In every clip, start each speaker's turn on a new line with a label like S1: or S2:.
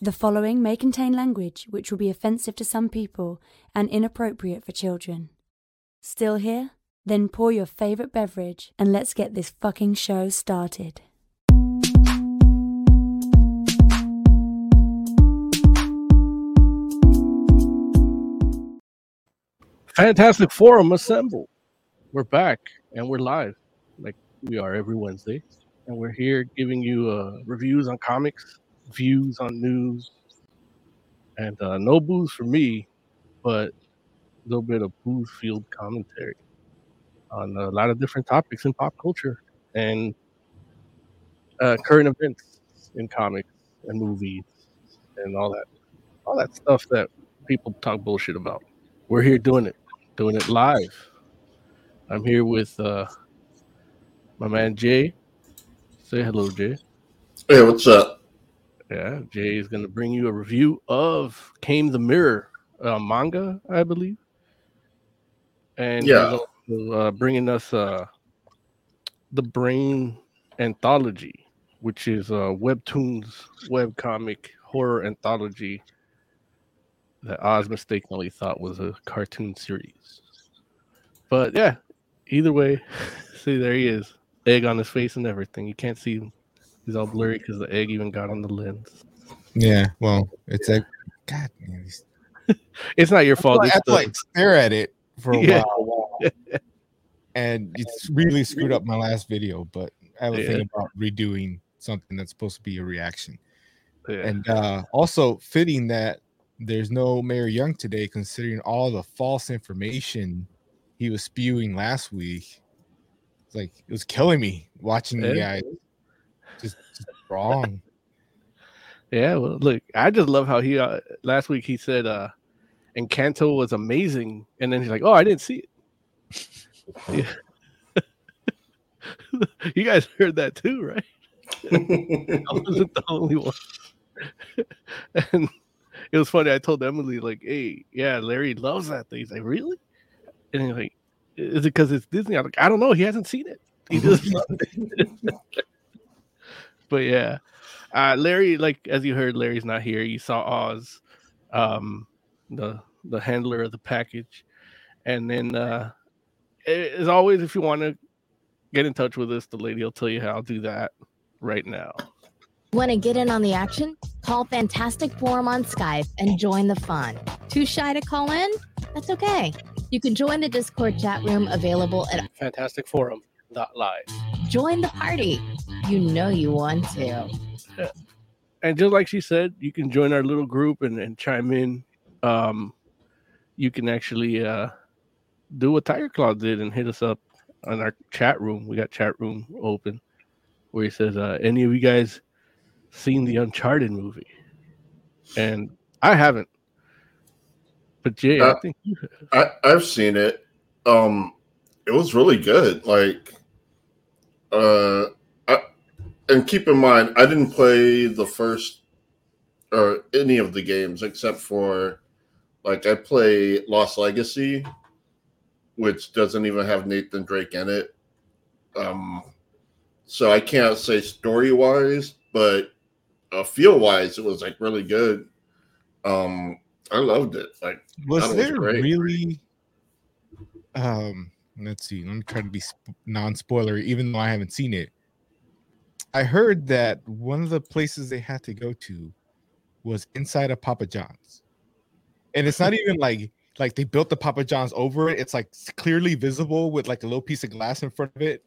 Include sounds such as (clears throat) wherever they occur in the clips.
S1: The following may contain language which will be offensive to some people and inappropriate for children. Still here? Then pour your favorite beverage and let's get this fucking show started.
S2: Fantastic Forum assemble. We're back and we're live like we are every Wednesday. And we're here giving you uh, reviews on comics, views on news, and uh, no booze for me, but a little bit of booze field commentary on a lot of different topics in pop culture and uh, current events in comics and movies and all that, all that stuff that people talk bullshit about. We're here doing it, doing it live. I'm here with uh, my man Jay. Say hello, Jay.
S3: Hey, what's up?
S2: Yeah, Jay is going to bring you a review of Came the Mirror uh, manga, I believe. And
S3: Yeah.
S2: also, uh, bringing us uh, the Brain Anthology, which is a webtoons webcomic horror anthology that Oz mistakenly thought was a cartoon series. But yeah, either way, (laughs) see there he is, egg on his face and everything. You can't see him; he's all blurry because the egg even got on the lens.
S4: Yeah, well, it's a God. Man, these- (laughs)
S2: It's not your
S4: I
S2: fault.
S4: had
S2: It's
S4: to like stare at it for a (laughs)
S2: Yeah.
S4: while, and it's really screwed up my last video. But I have a
S2: Yeah.
S4: thing about redoing something that's supposed to be a reaction,
S2: yeah.
S4: and uh also fitting that there's no Mayor Young today, considering all the false information he was spewing last week. It's like it was killing me watching the guy just, just wrong. (laughs)
S2: Yeah, well, look, I just love how he uh, last week he said uh Encanto was amazing, and then he's like, "Oh, I didn't see it." Yeah. (laughs) you guys heard that too, right? (laughs) I wasn't the only one. and it was funny. I told Emily, like, "Hey, yeah, Larry loves that thing." He's like, "Really?" And he's like, "Is it because it's Disney?" I'm like, "I don't know. He hasn't seen it. He just loved it." But yeah, uh, Larry, like as you heard, Larry's not here. You saw Oz, um, the the handler of the package, and then uh, as always, if you want to get in touch with us, the lady will tell you how. I'll do that right now.
S5: Want to get in on the action? Call Fantastic Forum on Skype and join the fun. Too shy to call in? That's okay. You can join the Discord chat room available at
S2: Fantastic Forum. Live.
S5: Join the Party. You know you want to.
S2: and just like she said, you can join our little group and, and chime in. Um, you can actually uh, do what Tiger Claw did and hit us up on our chat room. We got chat room open where he says, uh, "Any of you guys seen the Uncharted movie?" And I haven't, but Jay, I
S3: Uh,
S2: think you
S3: I, I've seen it. Um, it was really good. Like, uh, I, and keep in mind, I didn't play the first or any of the games except for, like, I play Lost Legacy, which doesn't even have Nathan Drake in it. Um, so I can't say story wise, but uh, feel wise, it was like really good. Um, I loved it. Like,
S4: was
S3: That was
S4: there really um let's see let me try to be sp- non-spoiler even though i haven't seen it. I heard that one of the places they had to go to was inside of papa john's. And it's not even like like they built the papa john's over it. It's like clearly visible with like a little piece of glass in front of it.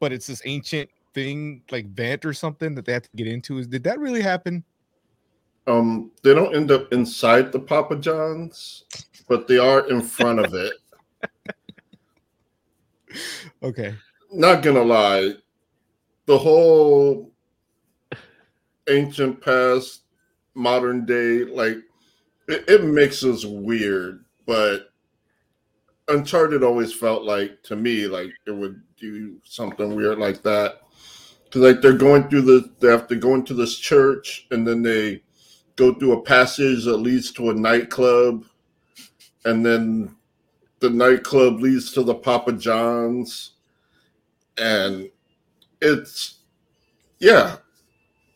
S4: But it's this ancient thing like vent or something that they have to get into. Is did that really happen?
S3: Um, they don't end up inside the Papa John's, but they are in front of it.
S4: Okay
S3: Not gonna lie, the whole ancient past, modern day, like it, it mixes weird, but Uncharted always felt like to me like it would do something weird like that. Cause like they're going through the they have to go into this church and then they go through a passage that leads to a nightclub and then the nightclub leads to the Papa John's and it's yeah,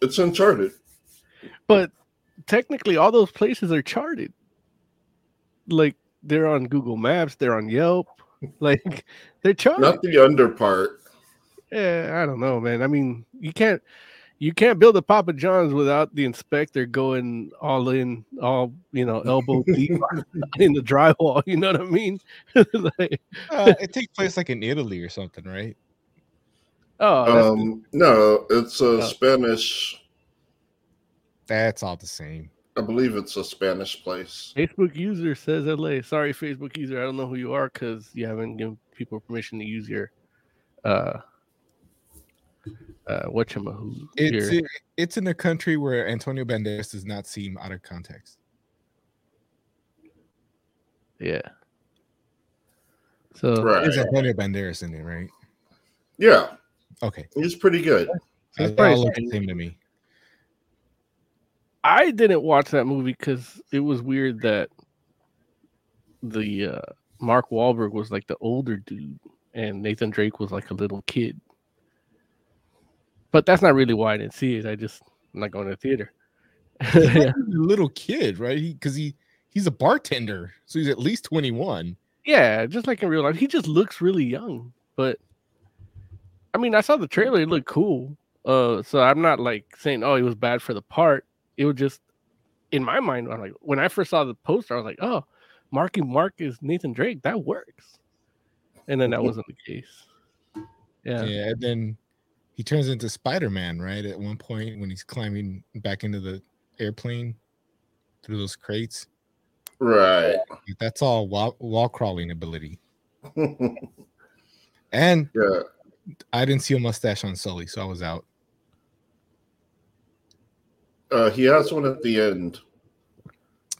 S3: it's Uncharted.
S2: But technically all those places are charted. Like they're on Google Maps, they're on Yelp, (laughs) like they're charted.
S3: Not the under part.
S2: Yeah, I don't know, man. I mean, you can't you can't build a Papa John's without the inspector going all in, all you know, elbow (laughs) deep in the drywall. You know what I mean? (laughs) like,
S4: Uh, it takes place like in Italy or something, right?
S2: oh, that's the-
S3: Um, no, it's a
S2: Oh.
S3: Spanish.
S4: That's all the same.
S3: I believe it's a Spanish place.
S2: Facebook user says LA. Sorry, Facebook user. I don't know who you are because you haven't given people permission to use your uh uh whatchamahoo.
S4: It's it, it's in a country where Antonio Banderas does not seem out of context.
S2: yeah. So
S3: Right.
S4: There's Antonio Banderas in it, right?
S3: Yeah,
S4: Okay,
S3: he's pretty good.
S2: That's probably
S4: all looks the same to me.
S2: I didn't watch that movie because it was weird that the uh Mark Wahlberg was like the older dude and Nathan Drake was like a little kid. But that's not really why I didn't see it. I just I'm not going to the theater. (laughs)
S4: A little kid, right? He because he he's a bartender, so he's at least 21.
S2: Yeah, just like in real life, he just looks really young. But I mean, I saw the trailer; it looked cool. Uh, so I'm not like saying, "Oh, he was bad for the part." It was just in my mind. I'm like, when I first saw the poster, I was like, "Oh, Marky Mark is Nathan Drake. That works." And then that wasn't the case.
S4: Yeah.
S2: Yeah,
S4: and then he turns into Spider-Man, right? At one point when he's climbing back into the airplane through those crates.
S3: Right.
S4: That's all wall, wall crawling ability. (laughs) And
S3: yeah.
S4: I didn't see a mustache on Sully, so I was out.
S3: Uh, he has one at the end.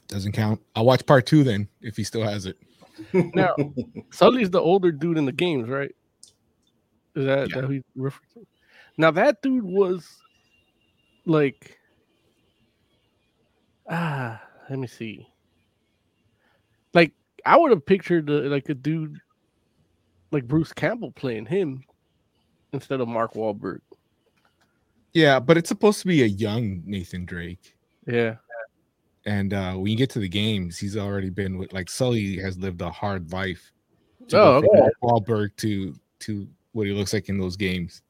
S4: Doesn't count. I'll watch part two then if he still has it.
S2: Now, Sully's the older dude in the games, right? Is that,
S4: Yeah.
S2: that who he's referencing? Now that dude was like ah, let me see. Like I would have pictured uh, like a dude like Bruce Campbell playing him instead of Mark Wahlberg.
S4: Yeah, but it's supposed to be a young Nathan Drake.
S2: Yeah.
S4: And uh when you get to the games, he's already been with like Sully has lived a hard life. to
S2: Oh, okay.
S4: Wahlberg to to what he looks like in those games.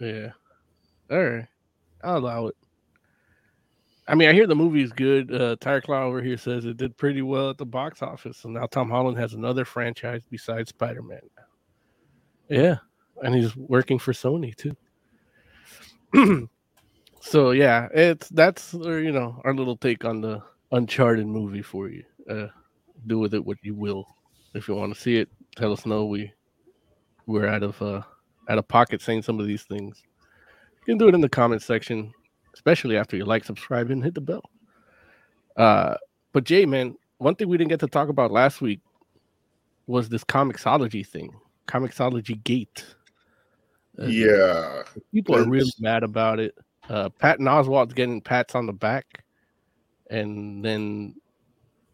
S2: Yeah. All right. I'll allow it. I mean, I hear the movie is good. Uh, Tiger Claw over here says it did pretty well at the box office, and now Tom Holland has another franchise besides Spider Man. Yeah, and he's working for Sony too. (clears throat) so yeah, it's that's uh, you know our little take on the Uncharted movie for you. Uh, do with it what you will. If you want to see it, tell us no. We we're out of uh, out of pocket saying some of these things. You can do it in the comments section, especially after you like, subscribe, and hit the bell. Uh, but Jay, man, one thing we didn't get to talk about last week was this Comixology thing, Comixology gate. Uh,
S3: yeah.
S2: people are really mad about it. Uh, Patton Oswalt's getting pats on the back, and then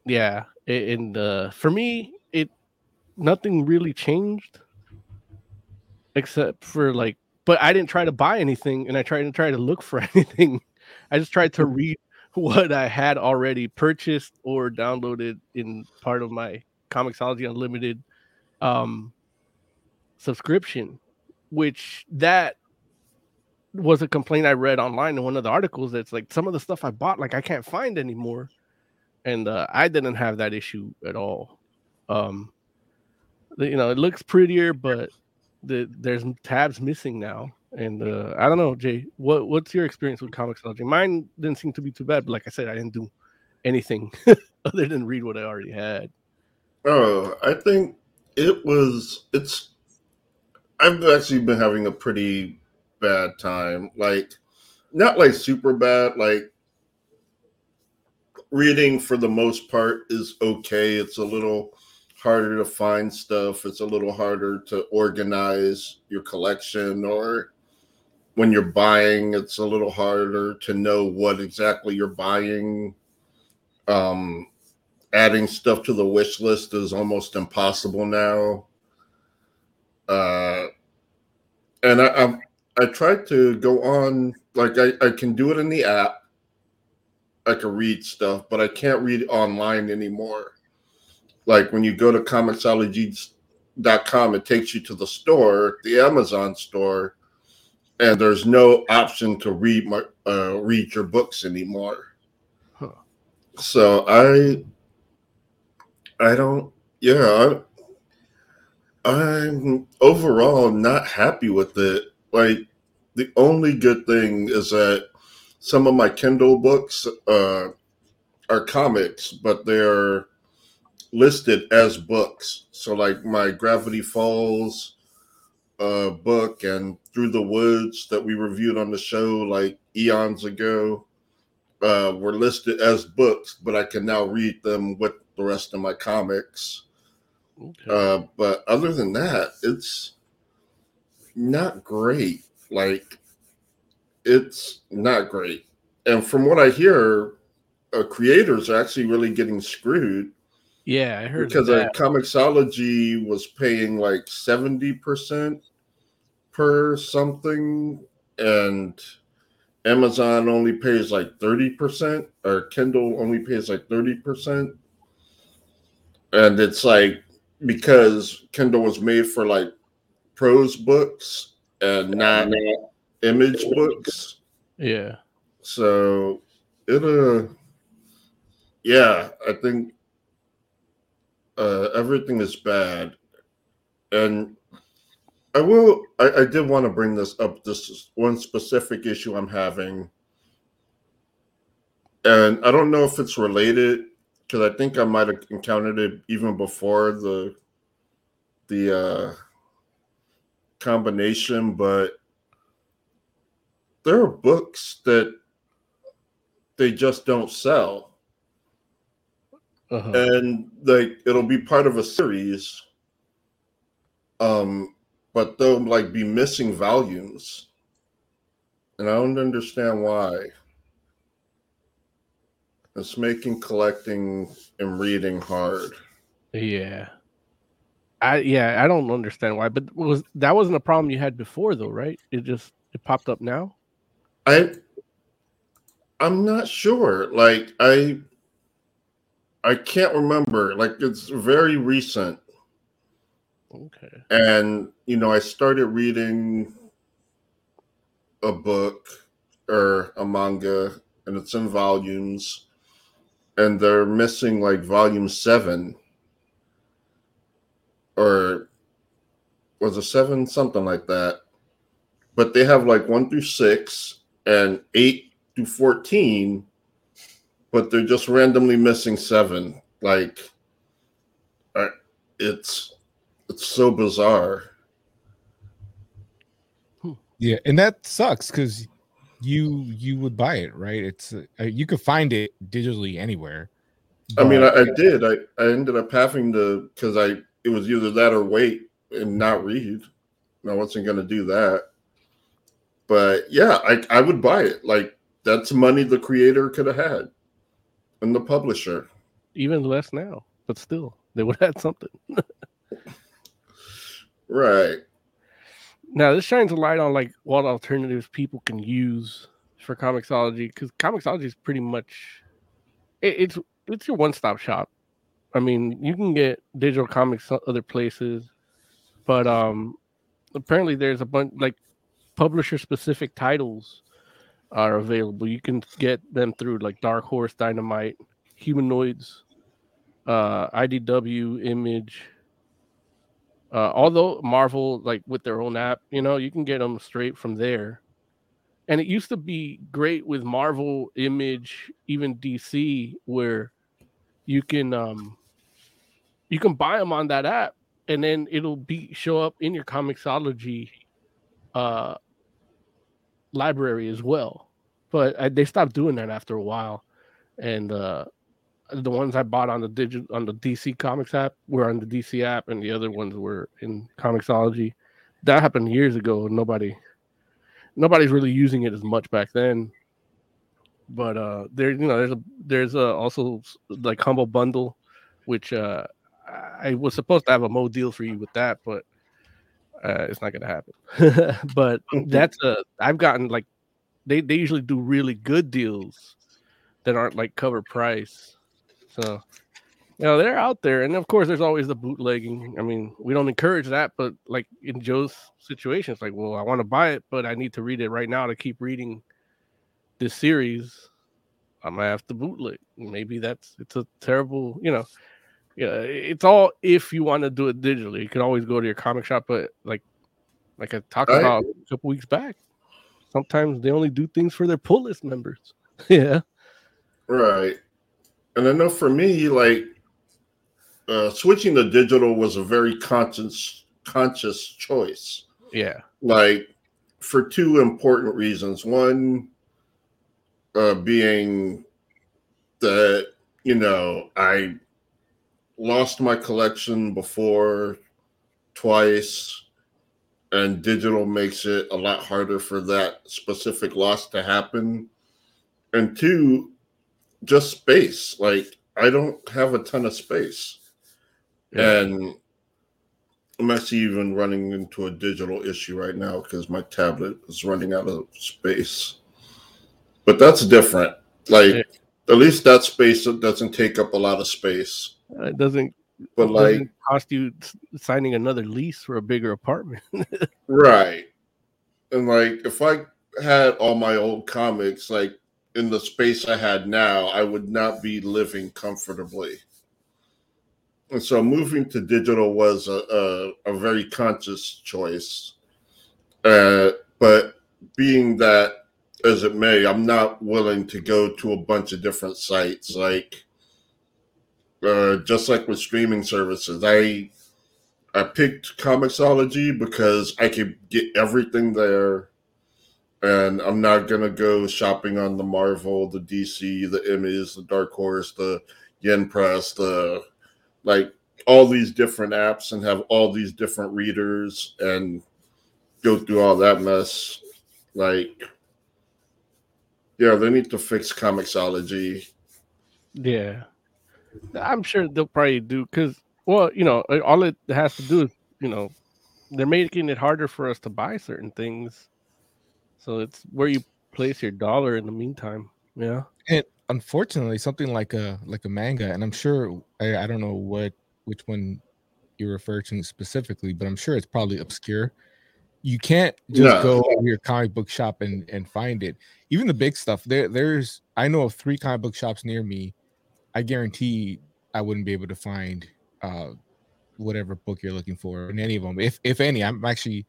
S2: yeah, and uh, for me, it nothing really changed except for like, but I didn't try to buy anything, and I tried to try to look for (laughs) anything. I just tried to read what I had already purchased or downloaded in part of my Comixology Unlimited um, subscription, which that was a complaint I read online in one of the articles. That's like some of the stuff I bought, like I can't find anymore, and uh, I didn't have that issue at all. Um, you know, it looks prettier, but the, there's tabs missing now, and uh, I don't know, Jay. What what's your experience with Comixology? Mine didn't seem to be too bad, but like I said, I didn't do anything (laughs) other than read what I already had.
S3: Oh, I think it was. It's. I've actually been having a pretty bad time. Like, not like super bad. Like, reading for the most part is okay. It's a little harder to find stuff. It's a little harder to organize your collection, or when you're buying, it's a little harder to know what exactly you're buying. Um, adding stuff to the wish list is almost impossible now. Uh, and I, I I tried to go on like I, I can do it in the app. I could read stuff, but I can't read online anymore. Like when you go to comiXology.com, it takes you to the store, the Amazon store, and there's no option to read my uh, read your books anymore.
S2: Huh.
S3: So I I don't yeah, I, I'm overall not happy with it. Like the only good thing is that some of my Kindle books uh, are comics, but they're listed as books. So, like my Gravity Falls uh, book and Through the Woods that we reviewed on the show like eons ago uh, were listed as books, but I can now read them with the rest of my comics.
S2: Okay.
S3: Uh, but other than that, it's not great. Like, it's not great. And from what I hear, uh, creators are actually really getting screwed
S2: yeah, I heard
S3: because
S2: of that.
S3: Comixology was paying like 70% per something, and Amazon only pays like 30%, or Kindle only pays like 30%. And it's like because Kindle was made for like prose books and not image books.
S2: yeah.
S3: So it uh yeah, I think uh everything is bad. And I will I, I did want to bring this up, this is one specific issue I'm having. And I don't know if it's related because I think I might have encountered it even before the the uh combination, but there are books that they just don't sell
S2: Uh-huh.
S3: and like it'll be part of a series um but they'll like be missing volumes and i don't understand why it's making collecting and reading hard
S2: yeah. I yeah, I don't understand why, but was that wasn't a problem you had before though, right? It just it popped up now.
S3: i i'm not sure like i i can't remember like it's very recent.
S2: Okay.
S3: and you know i started reading a book or a manga and it's in volumes and they're missing like volume seven. Or was it seven? Something like that. But they have like one through six and eight through 14 but they're just randomly missing seven like it's it's so bizarre
S4: Yeah, and that sucks because you you would buy it, right? It's uh, you could find it digitally anywhere.
S3: I mean, I, I did. I, I ended up having to because I it was either that or wait and not read. And I wasn't going to do that. But yeah, I I would buy it. Like that's money the creator could have had, and the publisher.
S2: Even less now, but still, they would (laughs) have had something.
S3: Right.
S2: Now this shines a light on like what alternatives people can use for Comixology because Comixology is pretty much it, it's it's your one stop shop. I mean, you can get digital comics other places, but um, apparently there's a bunch like publisher specific titles are available. You can get them through like Dark Horse, Dynamite, Humanoids, uh, IDW, Image. Uh, although Marvel, like with their own app, you know, you can get them straight from there. And it used to be great with Marvel, Image, even DC, where you can um you can buy them on that app, and then it'll be show up in your Comixology uh library as well. But I, they stopped doing that after a while, and uh the ones I bought on the digit on the DC Comics app were on the DC app, and the other ones were in Comixology. That happened years ago. Nobody, nobody's really using it as much back then. But uh, there, you know, there's a there's a also like Humble Bundle, which uh, I was supposed to have a mo deal for you with that, but uh, it's not gonna happen. (laughs) but (laughs) that's a I've gotten like they they usually do really good deals that aren't like cover price. So you know they're out there, and of course there's always the bootlegging. I mean, we don't encourage that, but like in Joe's situation, it's like, well, I want to buy it, but I need to read it right now to keep reading this series. I'm gonna have to bootleg. Maybe that's it's a terrible, you know. Yeah, it's all if you want to do it digitally. You can always go to your comic shop, but like like I talked
S3: Right.
S2: about a couple weeks back, sometimes they only do things for their pull list members. (laughs) yeah.
S3: Right. And I know for me, like uh, switching to digital was a very conscious conscious choice.
S2: Yeah.
S3: Like for two important reasons. One uh, being that you know I lost my collection before twice, and digital makes it a lot harder for that specific loss to happen. And two, just space. Like I don't have a ton of space.
S2: Yeah.
S3: And I'm actually even running into a digital issue right now because my tablet is running out of space. But that's different. Like
S2: Yeah.
S3: at least that space doesn't take up a lot of space.
S2: It doesn't
S3: But
S2: it
S3: like
S2: doesn't cost you signing another lease for a bigger apartment. (laughs)
S3: Right. And like if I had all my old comics like in the space I had now, I would not be living comfortably. And so moving to digital was a, a, a very conscious choice. Uh, but being that as it may, I'm not willing to go to a bunch of different sites. Like uh, just like with streaming services, I I picked Comixology because I could get everything there, and I'm not gonna go shopping on the Marvel, the DC, the Image, the Dark Horse, the Yen Press, the like all these different apps, and have all these different readers and go through all that mess. Like, yeah, they need to fix Comixology.
S2: yeah. I'm sure they'll probably do because, well, you know, all it has to do is, you know, they're making it harder for us to buy certain things. So it's where you place your dollar in the meantime. Yeah.
S4: And unfortunately, something like a like a manga, and I'm sure I, I don't know what which one you refer to specifically, but I'm sure it's probably obscure. You can't just
S3: No.
S4: go to your comic book shop and and find it. Even the big stuff. There, there's I know of three comic book shops near me. I guarantee I wouldn't be able to find uh whatever book you're looking for in any of them. If if any, I'm actually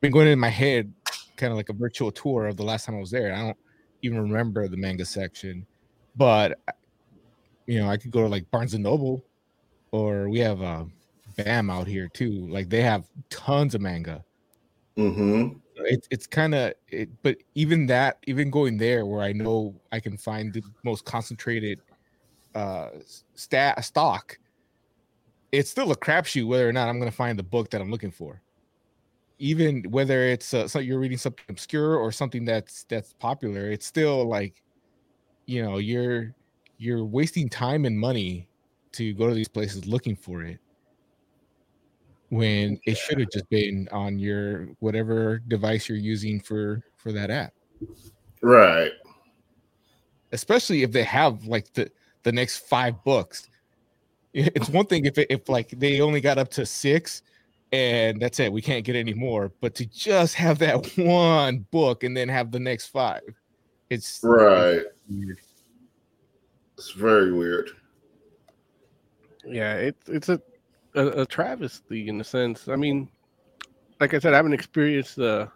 S4: been going in my head kind of like a virtual tour of the last time I was there. I don't even remember the manga section, but you know, I could go to like Barnes and Noble, or we have uh, Bam out here too. Like they have tons of manga.
S3: Mm-hmm.
S4: It's it's kind of it, but even that, even going there where I know I can find the most concentrated uh stat stock, it's still a crapshoot whether or not I'm going to find the book that I'm looking for. Even whether it's uh, so you're reading something obscure or something that's that's popular, it's still like, you know, you're you're wasting time and money to go to these places looking for it when it should have just been on your whatever device you're using for for that app
S3: Right.
S4: especially if they have like the the next five books it's one thing if it, if like they only got up to six and that's it we can't get any more but to just have that (laughs) one book and then have the next five it's
S3: Right.
S4: weird.
S3: It's very weird.
S2: Yeah, it's it's a, a a travesty in a sense. I mean, like I said, I haven't experienced the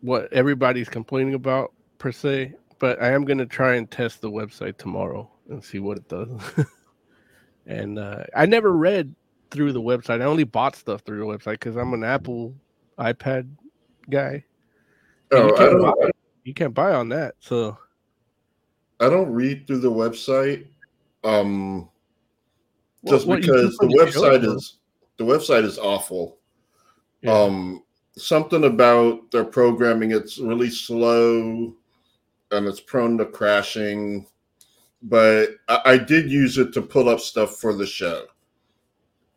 S2: what everybody's complaining about per se, but I am gonna try and test the website tomorrow and see what it does. (laughs) and uh, I never read through the website. I only bought stuff through the website because I'm an Apple iPad guy.
S3: Oh,
S2: you, can't
S3: don't,
S2: buy, you can't buy on that. So
S3: I don't read through the website. Um, just because the
S2: show,
S3: website
S2: though.
S3: is the website is awful.
S2: Yeah.
S3: Um, something about their programming it's really slow and it's prone to crashing. But I, I did use it to pull up stuff for the show.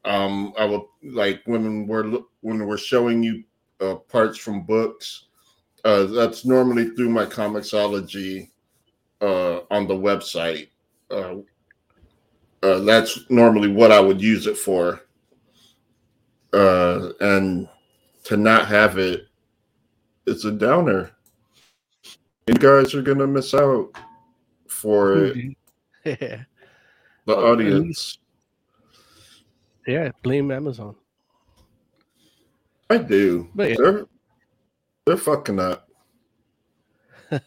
S3: Um, I will like when we're when we're showing you uh, parts from books. Uh, that's normally through my Comixology uh, on the website. Uh, uh, that's normally what I would use it for. Uh, and to not have it, it's a downer. You guys are gonna miss out for it.
S2: yeah, (laughs)
S3: The
S2: Well, at
S3: audience.
S2: yeah. Blame Amazon.
S3: I do.
S2: But yeah.
S3: They're they're fucking up. (laughs)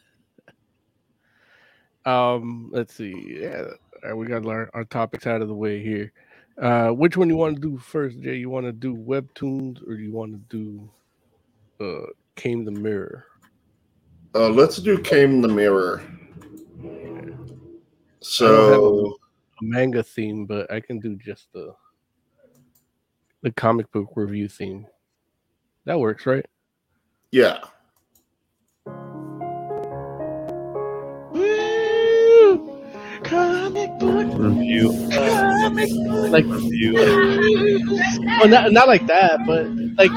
S2: Um, let's see. Yeah, all right, we got our, our topics out of the way here. Uh, which one you want to do first, Jay? You want to do webtoons or do you want to do uh Came the Mirror?
S3: Uh, let's do Came the Mirror.
S2: So a
S3: So
S2: manga theme, but I can do just the the comic book review theme. That works, right?
S3: yeah.
S6: Comic book
S2: Review.
S6: comic book
S2: Like
S6: review. well, not, not like that, but like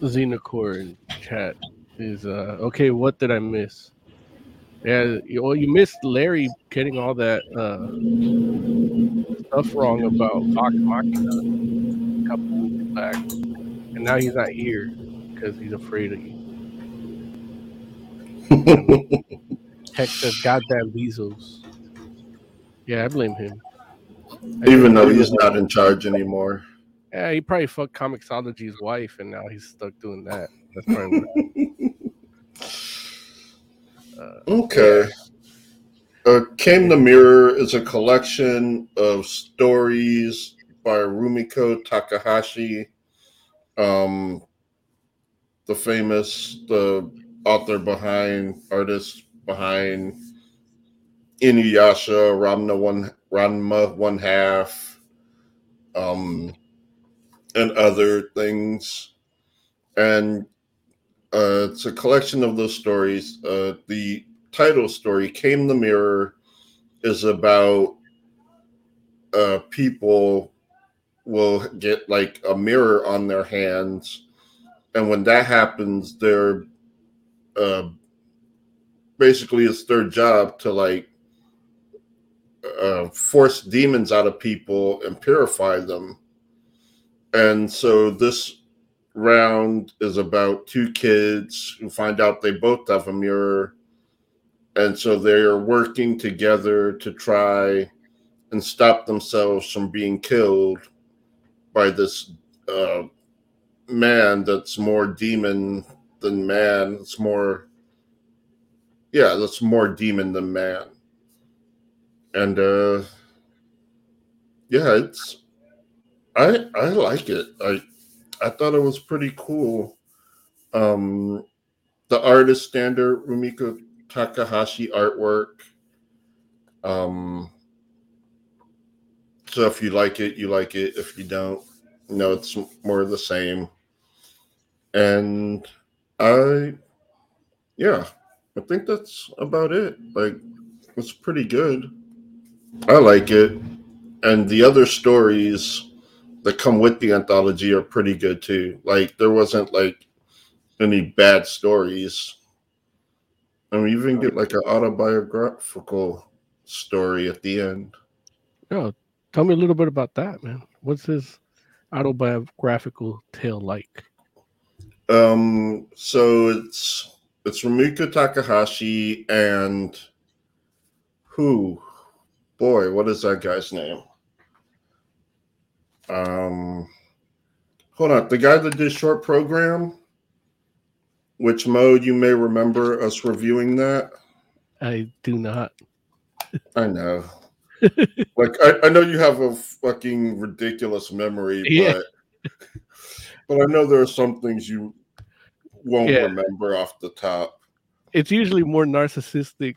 S2: Xenocore in chat is uh okay. What did I miss? Yeah, well, you missed Larry getting all that uh stuff wrong about Vox Machina a couple weeks back, and now he's not here because he's afraid of you. (laughs) Heck, the goddamn Bezos. Yeah, I blame him. I
S3: Even though he's not in charge anymore.
S2: Yeah, he probably fucked Comixology's wife, and now he's stuck doing that. That's probably. Uh, (laughs)
S3: Okay. Uh, Came the Mirror is a collection of stories by Rumiko Takahashi, um, the famous the author behind artist behind Inuyasha, Ramna one Ranma one half, um, and other things, and uh, it's a collection of those stories. Uh, the title story, Came the Mirror, is about uh, people will get like a mirror on their hands. And when that happens, they're uh, basically it's their job to like uh, force demons out of people and purify them. And so this round is about two kids who find out they both have a mirror. And so they are working together to try and stop themselves from being killed by this uh, man that's more demon than man. It's more, yeah, that's more demon than man. And uh, yeah, it's I I like it. I I thought it was pretty cool. Um, the artist standard Rumiko Takahashi artwork. Um, so if you like it, you like it. If you don't, no, it's more the same. And I, yeah, I think that's about it. Like, it's pretty good. I like it. And the other stories that come with the anthology are pretty good too. Like there wasn't like any bad stories. And we even get like an autobiographical story at the end.
S2: oh, tell me a little bit about that, man. What's his autobiographical tale like?
S3: Um, so it's it's Rumiko Takahashi and who? Boy, what is that guy's name? Um, hold on, the guy that did short program. Which mode you may remember us reviewing that?
S2: I do not.
S3: I know. (laughs) like I, I know you have a fucking ridiculous memory,
S2: Yeah.
S3: but but I know there are some things you won't
S2: Yeah.
S3: remember off the top.
S2: It's usually more narcissistic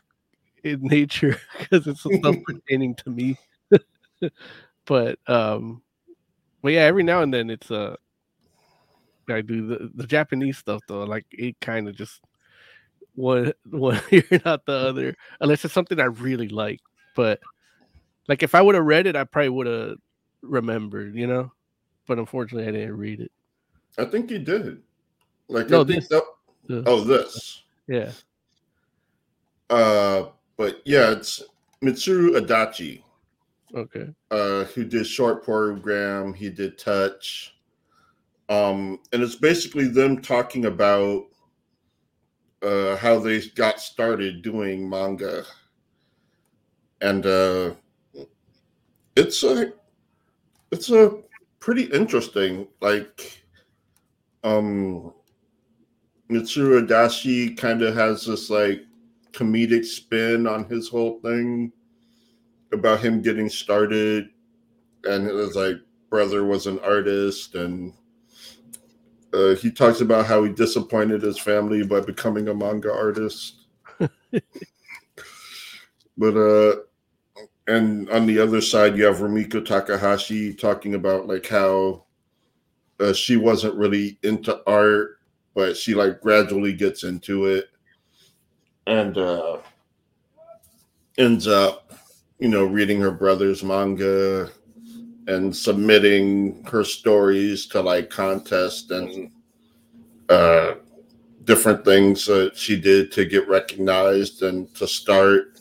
S2: in nature (laughs) because it's stuff (laughs) pertaining to me. but um, but yeah, every now and then it's uh I do the, the Japanese stuff though. Like it kind of just one (laughs) one ear not the other, unless it's something I really like. But like if I would have read it, I probably would have remembered, you know. But unfortunately, I didn't read it.
S3: I think he did. Like
S2: No,
S3: I think
S2: this-
S3: that,
S2: The-
S3: oh this.
S2: yeah.
S3: Uh but yeah, it's Mitsuru Adachi,
S2: Okay.
S3: uh, who did short program, he did touch. Um, and it's basically them talking about uh how they got started doing manga. And uh it's a it's a pretty interesting like um Mitsuru Adachi kind of has this like comedic spin on his whole thing about him getting started and it was like brother was an artist and uh, he talks about how he disappointed his family by becoming a manga artist. (laughs) But uh and on the other side you have Rumiko Takahashi talking about like how uh, she wasn't really into art but she like gradually gets into it. And uh ends up you know reading her brother's manga and submitting her stories to like contests and uh different things that she did to get recognized and to start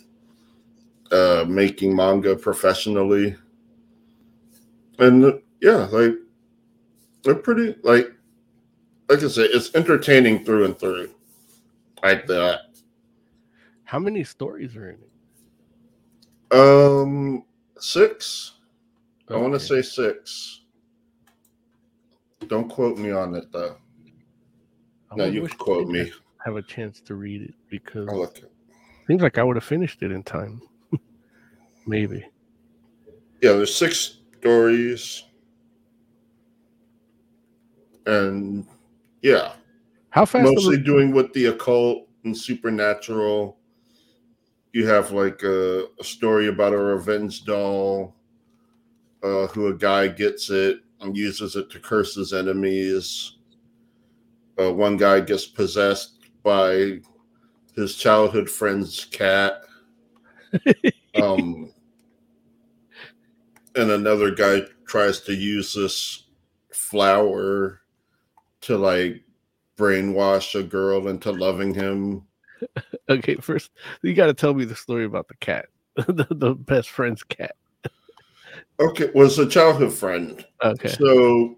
S3: uh making manga professionally and yeah like they're pretty like like i said it's entertaining through and through like that
S2: How many stories are in it?
S3: Um six i want to say six don't quote me on it though
S2: I
S3: no you quote me
S2: Have a chance to read it because
S3: i'll look
S2: seems like I would have finished it in time. (laughs) Maybe.
S3: yeah there's six stories and yeah
S2: How fast?
S3: mostly doing with the occult and supernatural. You have like a, a story about a revenge doll, uh, who a guy gets it and uses it to curse his enemies. Uh, one guy gets possessed by his childhood friend's cat. (laughs) um, and another guy tries to use this flower to like brainwash a girl into loving him. (laughs)
S2: Okay, first you got to tell me the story about the cat, (laughs) the, the best friend's cat.
S3: Okay, was a childhood friend.
S2: Okay.
S3: So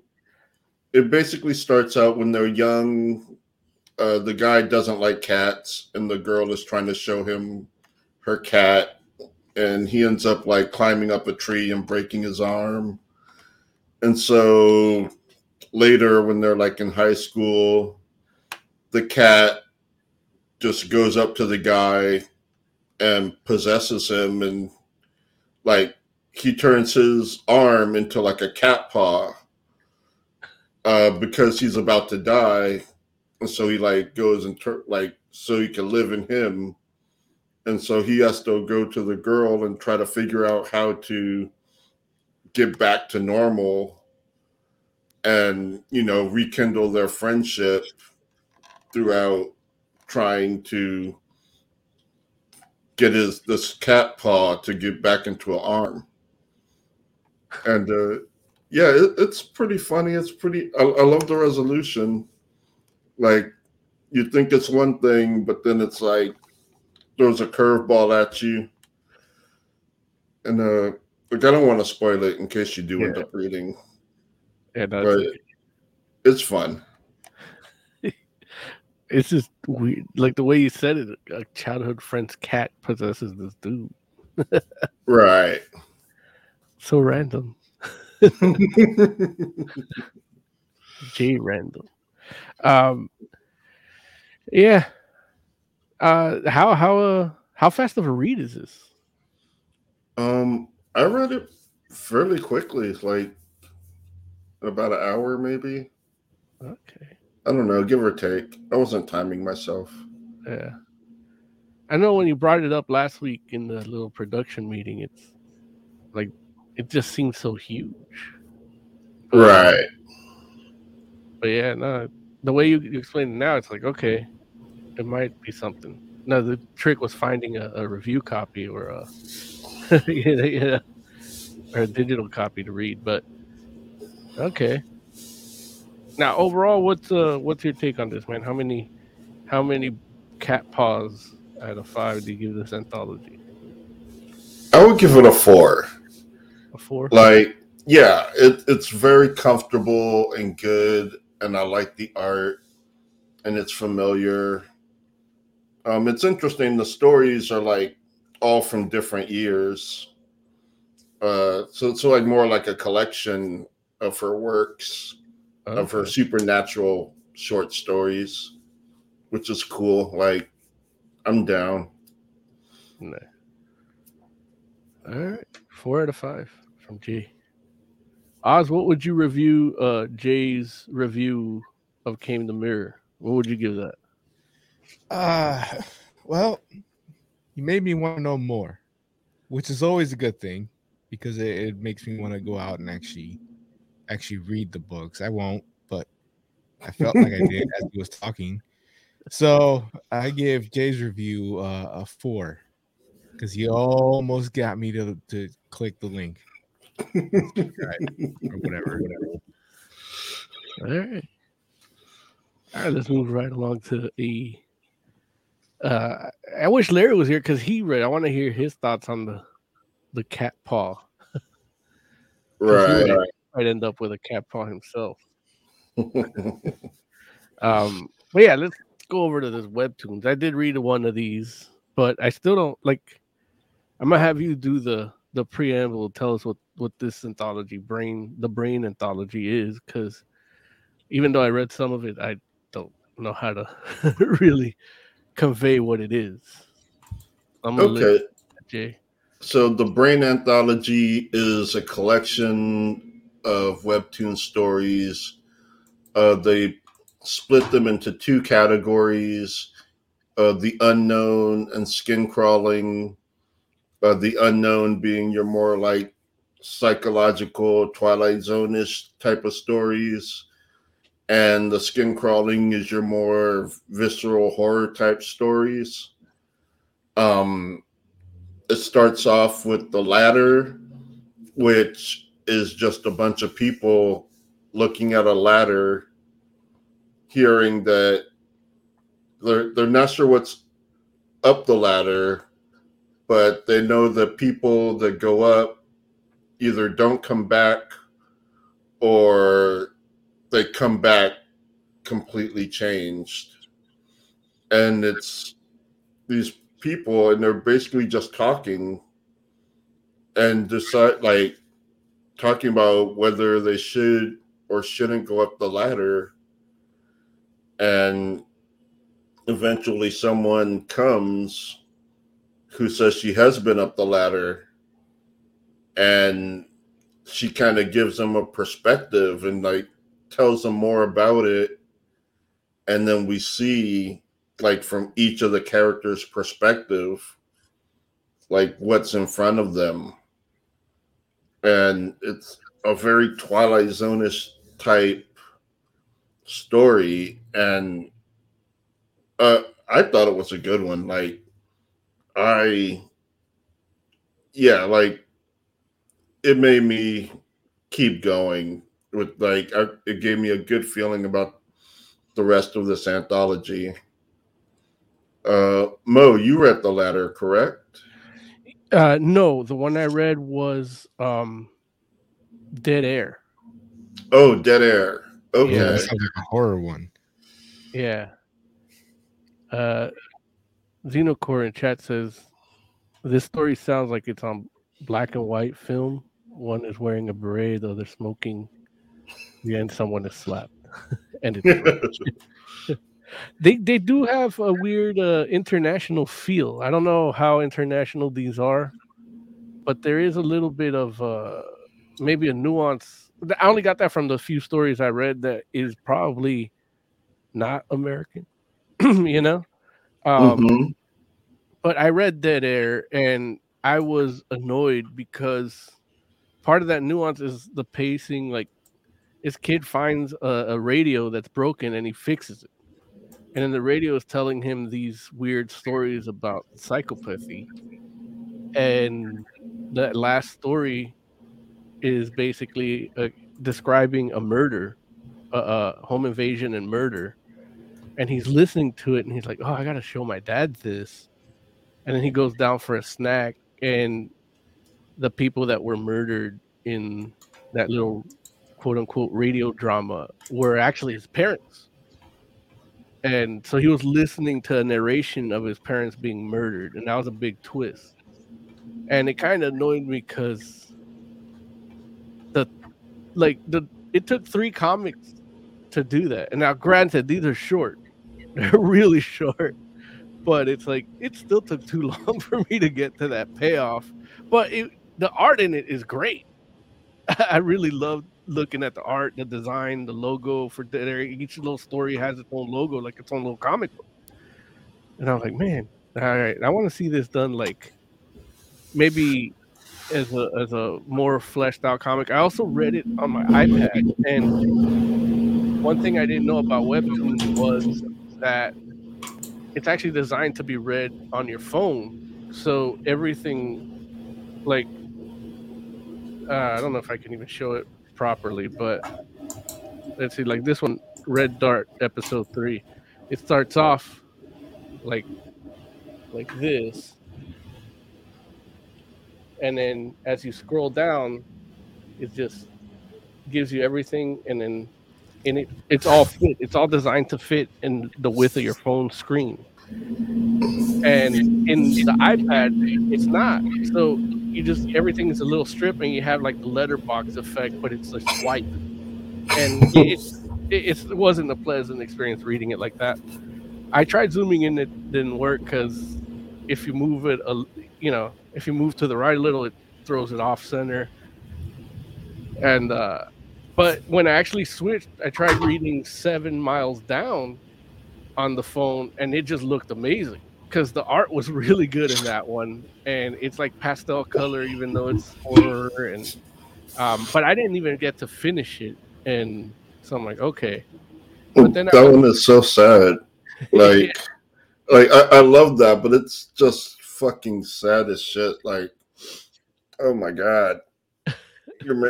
S3: it basically starts out when they're young. Uh, the guy doesn't like cats, and the girl is trying to show him her cat, and he ends up like climbing up a tree and breaking his arm. And so later, when they're like in high school, the cat just goes up to the guy and possesses him, and like he turns his arm into like a cat paw uh, because he's about to die, and so he like goes and tur- like so he can live in him, and so he has to go to the girl and try to figure out how to get back to normal, and you know rekindle their friendship throughout trying to get his this cat paw to get back into an arm. And uh yeah it, it's pretty funny. It's pretty I, I love the resolution. Like you think it's one thing but then it's like throws a curveball at you. And uh like i don't want to spoil it in case you do end up reading.
S2: And uh,
S3: but it's fun
S2: it's just weird, like the way you said it. A childhood friend's cat possesses this dude.
S3: right
S2: So random. (laughs) J random. Um. Yeah. Uh. How how uh how fast of a read is this?
S3: um i read it fairly quickly it's like about an hour maybe
S2: Okay.
S3: I don't know give or take i wasn't timing myself
S2: Yeah. I know when you brought it up last week in the little production meeting, it's like it just seems so huge.
S3: Right
S2: But yeah, no, the way you, you explain it now, it's like okay, it might be something. No, the trick was finding a, a review copy or a (laughs) yeah, yeah, or a digital copy to read. But okay. Now, overall, what's uh, what's your take on this, man? How many, how many cat paws out of five do you give this anthology?
S3: I would give it a four.
S2: A four.
S3: Like, yeah, it, it's very comfortable and good, and I like the art, and it's familiar. Um, it's interesting. The stories are like all from different years, uh, so it's like more like a collection of her works, of her supernatural short stories, which is cool. Like, I'm down.
S2: No. All right, four out of five from Jay. Oz, what would you review uh Jay's review of Came the Mirror? What would you give that?
S4: Uh, well, you made me want to know more, which is always a good thing because it, it makes me want to go out and actually actually read the books. I won't, but I felt like I did (laughs) as he was talking. So I give Jay's review uh, a four because he almost got me to to click the link or whatever. Whatever.
S2: All right. All right, let's move right along to the. Uh, I wish Larry was here because he read. I want to hear his thoughts on the the cat paw. (laughs) 'Cause he
S3: Right.
S2: Might- end up with a cat paw himself. (laughs) Um, but yeah, let's go over to this webtoons. I did read one of these, but I still don't like. I'm gonna have you do the the preamble. Tell us what what this anthology, brain, the brain anthology is, because even though I read some of it, I don't know how to (laughs) really convey what it is. I'm
S3: okay.
S2: Jay.
S3: So the Brain Anthology is a collection of webtoon stories. Uh, they split them into two categories: uh, the unknown and skin crawling. Uh, the unknown being your more like psychological Twilight Zone-ish type of stories, and the skin crawling is your more visceral horror type stories. Um, it starts off with the latter, which is just a bunch of people looking at a ladder, hearing that they're they're not sure what's up the ladder, but they know the people that go up either don't come back or they come back completely changed. And it's these people and they're basically just talking and decide like talking about whether they should or shouldn't go up the ladder and eventually someone comes who says she has been up the ladder and she kind of gives them a perspective and like tells them more about it. And then we see like from each of the characters perspective like what's in front of them and it's a very twilight zone-ish type story. And uh i thought it was a good one. Like i yeah like it made me keep going with like I, it gave me a good feeling about the rest of this anthology. Uh mo you read the ladder correct
S2: Uh, no, the one I read was um, Dead Air.
S3: oh dead air okay
S4: Yeah, that sounds like a horror one.
S2: Yeah. Uh, Xenocore in chat says this story sounds like it's on black and white film. One is wearing a beret, the other smoking. Yeah, and someone is slapped. (laughs) and it's (laughs) they they do have a weird uh, international feel. I don't know how international these are, but there is a little bit of uh, maybe a nuance. I only got that from the few stories I read that is probably not American, (clears throat) you know. Um,
S3: Mhm.
S2: But I read Dead Air and I was annoyed because part of that nuance is the pacing. Like this kid finds a, a radio that's broken and he fixes it, and then the radio is telling him these weird stories about psychopathy, and that last story is basically uh, describing a murder uh, home invasion and murder, and he's listening to it, and he's like, "Oh, I gotta show my dad this," and then he goes down for a snack, and the people that were murdered in that little quote unquote radio drama were actually his parents. And so he was listening to a narration of his parents being murdered, and that was a big twist. And it kind of annoyed me because the like the it took three comics to do that. And now granted, these are short. (laughs) They're really short. But it's like it still took too (laughs) long for me to get to that payoff. But it, the art in it is great. (laughs) I really love looking at the art, the design, the logo for. Each little story has its own logo, like its own little comic book. And I was like, man, all right, I want to see this done like maybe as a as a more fleshed out comic. I also read it on my iPad, and one thing I didn't know about Webtoon was that it's actually designed to be read on your phone. So everything, like, uh, I don't know if I can even show it properly, but let's see, like this one, Red Dart, episode three. It starts off like like this, and then as you scroll down, it just gives you everything, and then and it it's all fit. It's all designed to fit in the width of your phone screen. And in the iPad, it's not. So you just everything is a little strip, and you have like the letterbox effect, but it's a white. and (laughs) it, it, it wasn't a pleasant experience reading it like that. I tried zooming in, it didn't work because if you move it, a, you know, if you move to the right a little, it throws it off center. And uh, but when I actually switched, I tried reading Seven Miles Down on the phone, and it just looked amazing because the art was really good in that one, and it's like pastel color, even though it's horror. And um, but I didn't even get to finish it, and so I'm like, okay. But then
S3: that
S2: I,
S3: one is so sad. (laughs) Like, like I, I love that, but it's just fucking sad as shit. Like, oh my god, (laughs) you ma-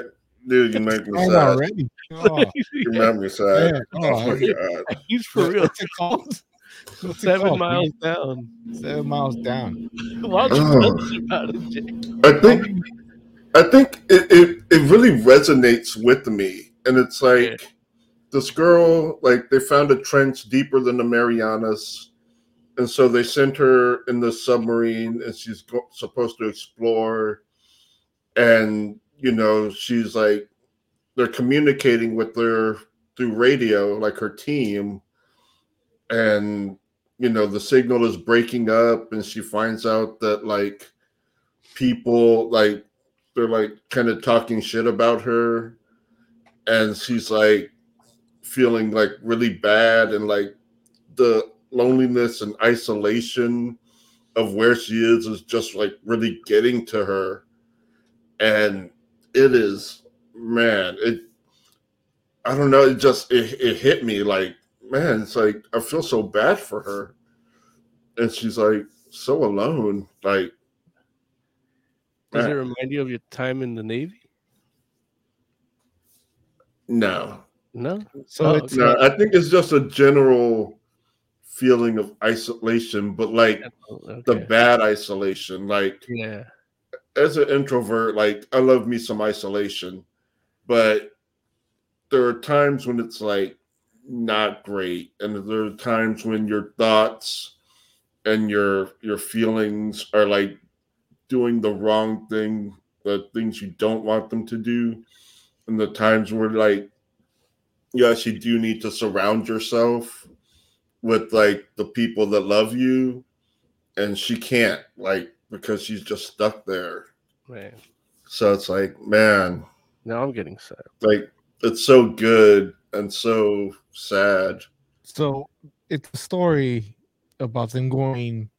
S3: dude, you make me sad.
S4: already. Oh,
S3: You make me sad.
S4: man.
S3: Oh
S4: Oh,
S3: my god.
S2: he's for real.
S4: What's it called? What's it
S2: Seven
S4: called,
S2: miles
S4: man?
S2: down.
S4: Seven miles down.
S2: Why don't you tell us about it, Jay?
S3: I think I think it, it, it really resonates with me. And it's like
S2: Yeah.
S3: this girl, like they found a trench deeper than the Marianas. And so they sent her in the submarine and she's go- supposed to explore. And, you know, she's like, they're communicating with her through radio, like her team. And, you know, the signal is breaking up and she finds out that, like, people like they're like kind of talking shit about her and she's like feeling like really bad and like the loneliness and isolation of where she is is just like really getting to her. And it is man it i don't know it just it, it hit me like man it's like i feel so bad for her and she's like so alone like
S2: Does it remind you of your time in the Navy?
S3: no
S2: No.
S4: So
S2: Oh,
S4: it's
S3: No, I think it's just a general feeling of isolation, but like
S2: Okay.
S3: the bad isolation. Like
S2: yeah.
S3: as an introvert, like I love me some isolation, but there are times when it's like not great, and there are times when your thoughts and your your feelings are like doing the wrong thing, the things you don't want them to do, and the times where like yes you do need to surround yourself with like the people that love you and she can't like because she's just stuck there.
S2: Right.
S3: So it's like man.
S2: Now I'm getting sad.
S3: like it's so good and so sad
S4: so it's a story about them going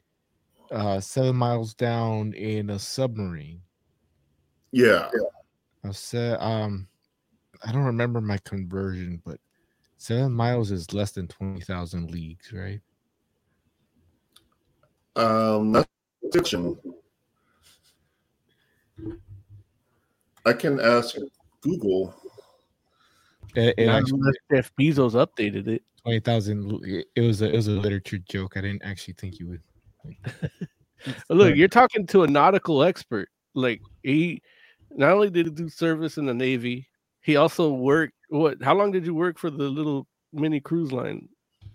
S4: uh seven miles down in a submarine.
S3: yeah
S4: I said um I don't remember my conversion, but seven miles is less than twenty thousand leagues, right?
S3: um that's fiction i can ask google
S4: It, it actually
S2: unless Jeff Bezos updated it.
S4: twenty thousand. It was a it was a literature joke. I didn't actually think you would. (laughs)
S2: Look, you're talking to a nautical expert. Like he not only did he do service in the Navy, he also worked. What? How long did you work for the little mini cruise line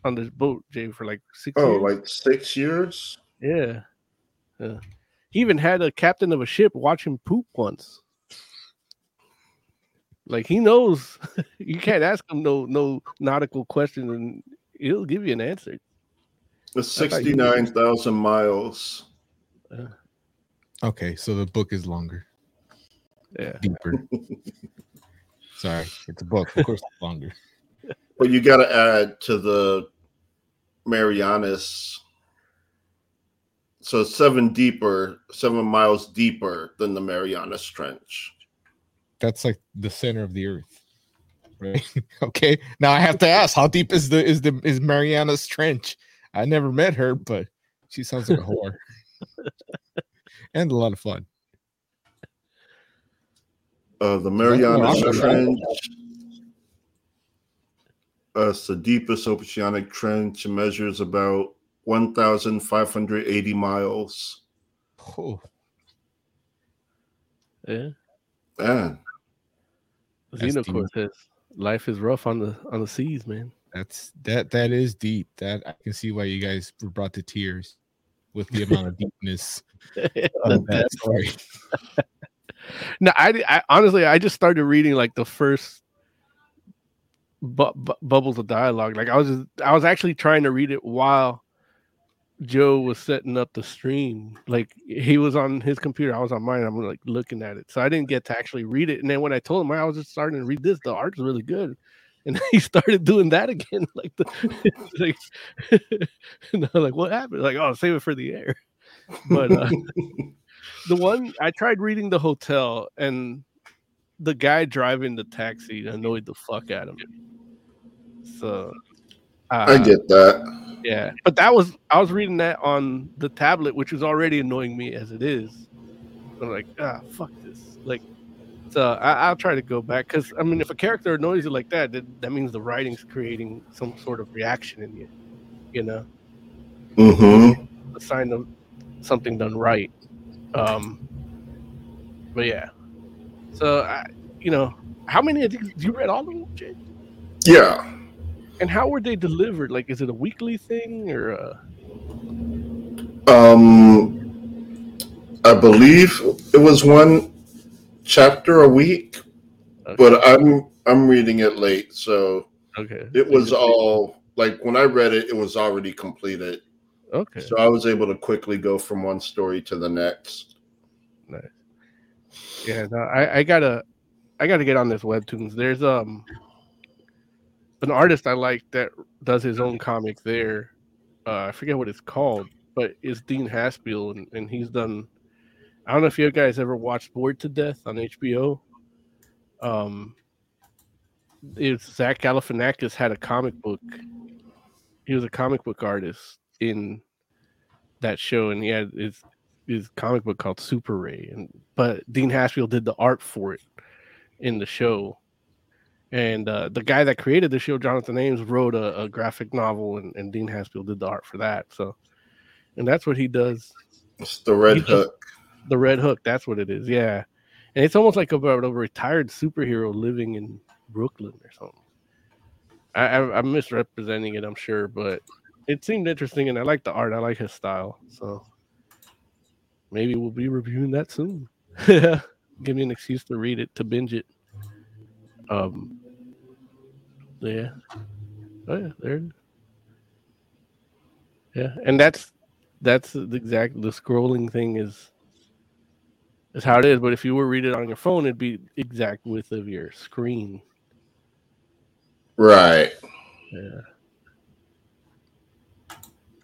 S2: on this boat, Jay? For like six
S3: Oh,
S2: years.
S3: like six years?
S2: yeah, yeah. He even had a captain of a ship watch him poop once. Like he knows, (laughs) you can't ask him no no nautical question, and he'll give you an answer.
S3: It's
S2: I
S3: 69,000 miles. Uh.
S4: Okay, so the book is longer,
S2: Yeah,
S4: deeper. (laughs) Sorry, it's a book. Of course, it's longer. (laughs)
S3: But you got to add to the Marianas. So it's seven deeper, seven miles deeper than the Marianas Trench.
S4: That's like the center of the earth, right? (laughs) okay. Now I have to ask, how deep is the is the is Mariana's Trench? I never met her, but she sounds like a whore, (laughs) and a lot of fun.
S3: Uh, the Marianas
S4: awesome.
S3: Trench. Uh, it's the deepest oceanic trench. It measures about 1,580 miles.
S4: Oh,
S2: yeah.
S3: Man,
S4: That's
S2: Xenocore says life is rough on the on the seas, man.
S4: that's that that is deep. That I can see why you guys were brought to tears with the amount of (laughs) deepness (laughs) of that story. (laughs)
S2: no, I, I honestly I just started reading like the first bu- bu- bubbles of dialogue. Like I was just, I was actually trying to read it while Joe was setting up the stream. Like he was on his computer, I was on mine. I'm like looking at it, so I didn't get to actually read it. And then when I told him I was just starting to read this, the art's really good. And (laughs) he started doing that again, (laughs) like the (laughs) like, and I'm like, what happened? Like, oh, save it for the air. But uh, the one I tried reading the hotel, and the guy driving the taxi annoyed the fuck out of me. So uh,
S3: I get that.
S2: yeah, but that was I was reading that on the tablet, which was already annoying me as it is. I'm like, ah, fuck this. Like, so I, I'll try to go back because I mean, if a character annoys you like that, that, that means the writing's creating some sort of reaction in you. You know,
S3: Mm-hmm.
S2: a sign of something done right. Um, but yeah, so I, you know, how many of these you read all of them, Jay?
S3: Yeah.
S2: And how were they delivered? Like, is it a weekly thing or? A...
S3: Um, I believe it was one chapter a week, but I'm I'm reading it late, so
S2: okay,
S3: it was all like when I read it, it was already completed.
S2: okay.
S3: So I was able to quickly go from one story to the next.
S2: Yeah, no, I, I gotta, I gotta get on this webtoons. There's um, an artist I like that does his own comic there. Uh, I forget what it's called, but it's Dean Haspiel, and, and he's done. I don't know if you guys ever watched Bored to Death on HBO. Um, it's Zach Galifianakis had a comic book. He was a comic book artist in that show, and he had his his comic book called Super Ray, and but Dean Haspiel did the art for it in the show. And uh, the guy that created the show, Jonathan Ames, wrote a, a graphic novel, and, and Dean Haspiel did the art for that. So, and that's what he does.
S3: It's the Red
S2: He
S3: Hook.
S2: The Red Hook, that's what it is. Yeah, and it's almost like about a retired superhero living in Brooklyn or something. I, I, I'm misrepresenting it, I'm sure, but it seemed interesting, and I like the art. I like his style, so maybe we'll be reviewing that soon. (laughs) Give me an excuse to read it, to binge it. Um, yeah, oh yeah, there. Yeah, and that's that's the exact the scrolling thing is is how it is. But if you were read it on your phone, it'd be exact width of your screen.
S3: Right.
S2: Yeah.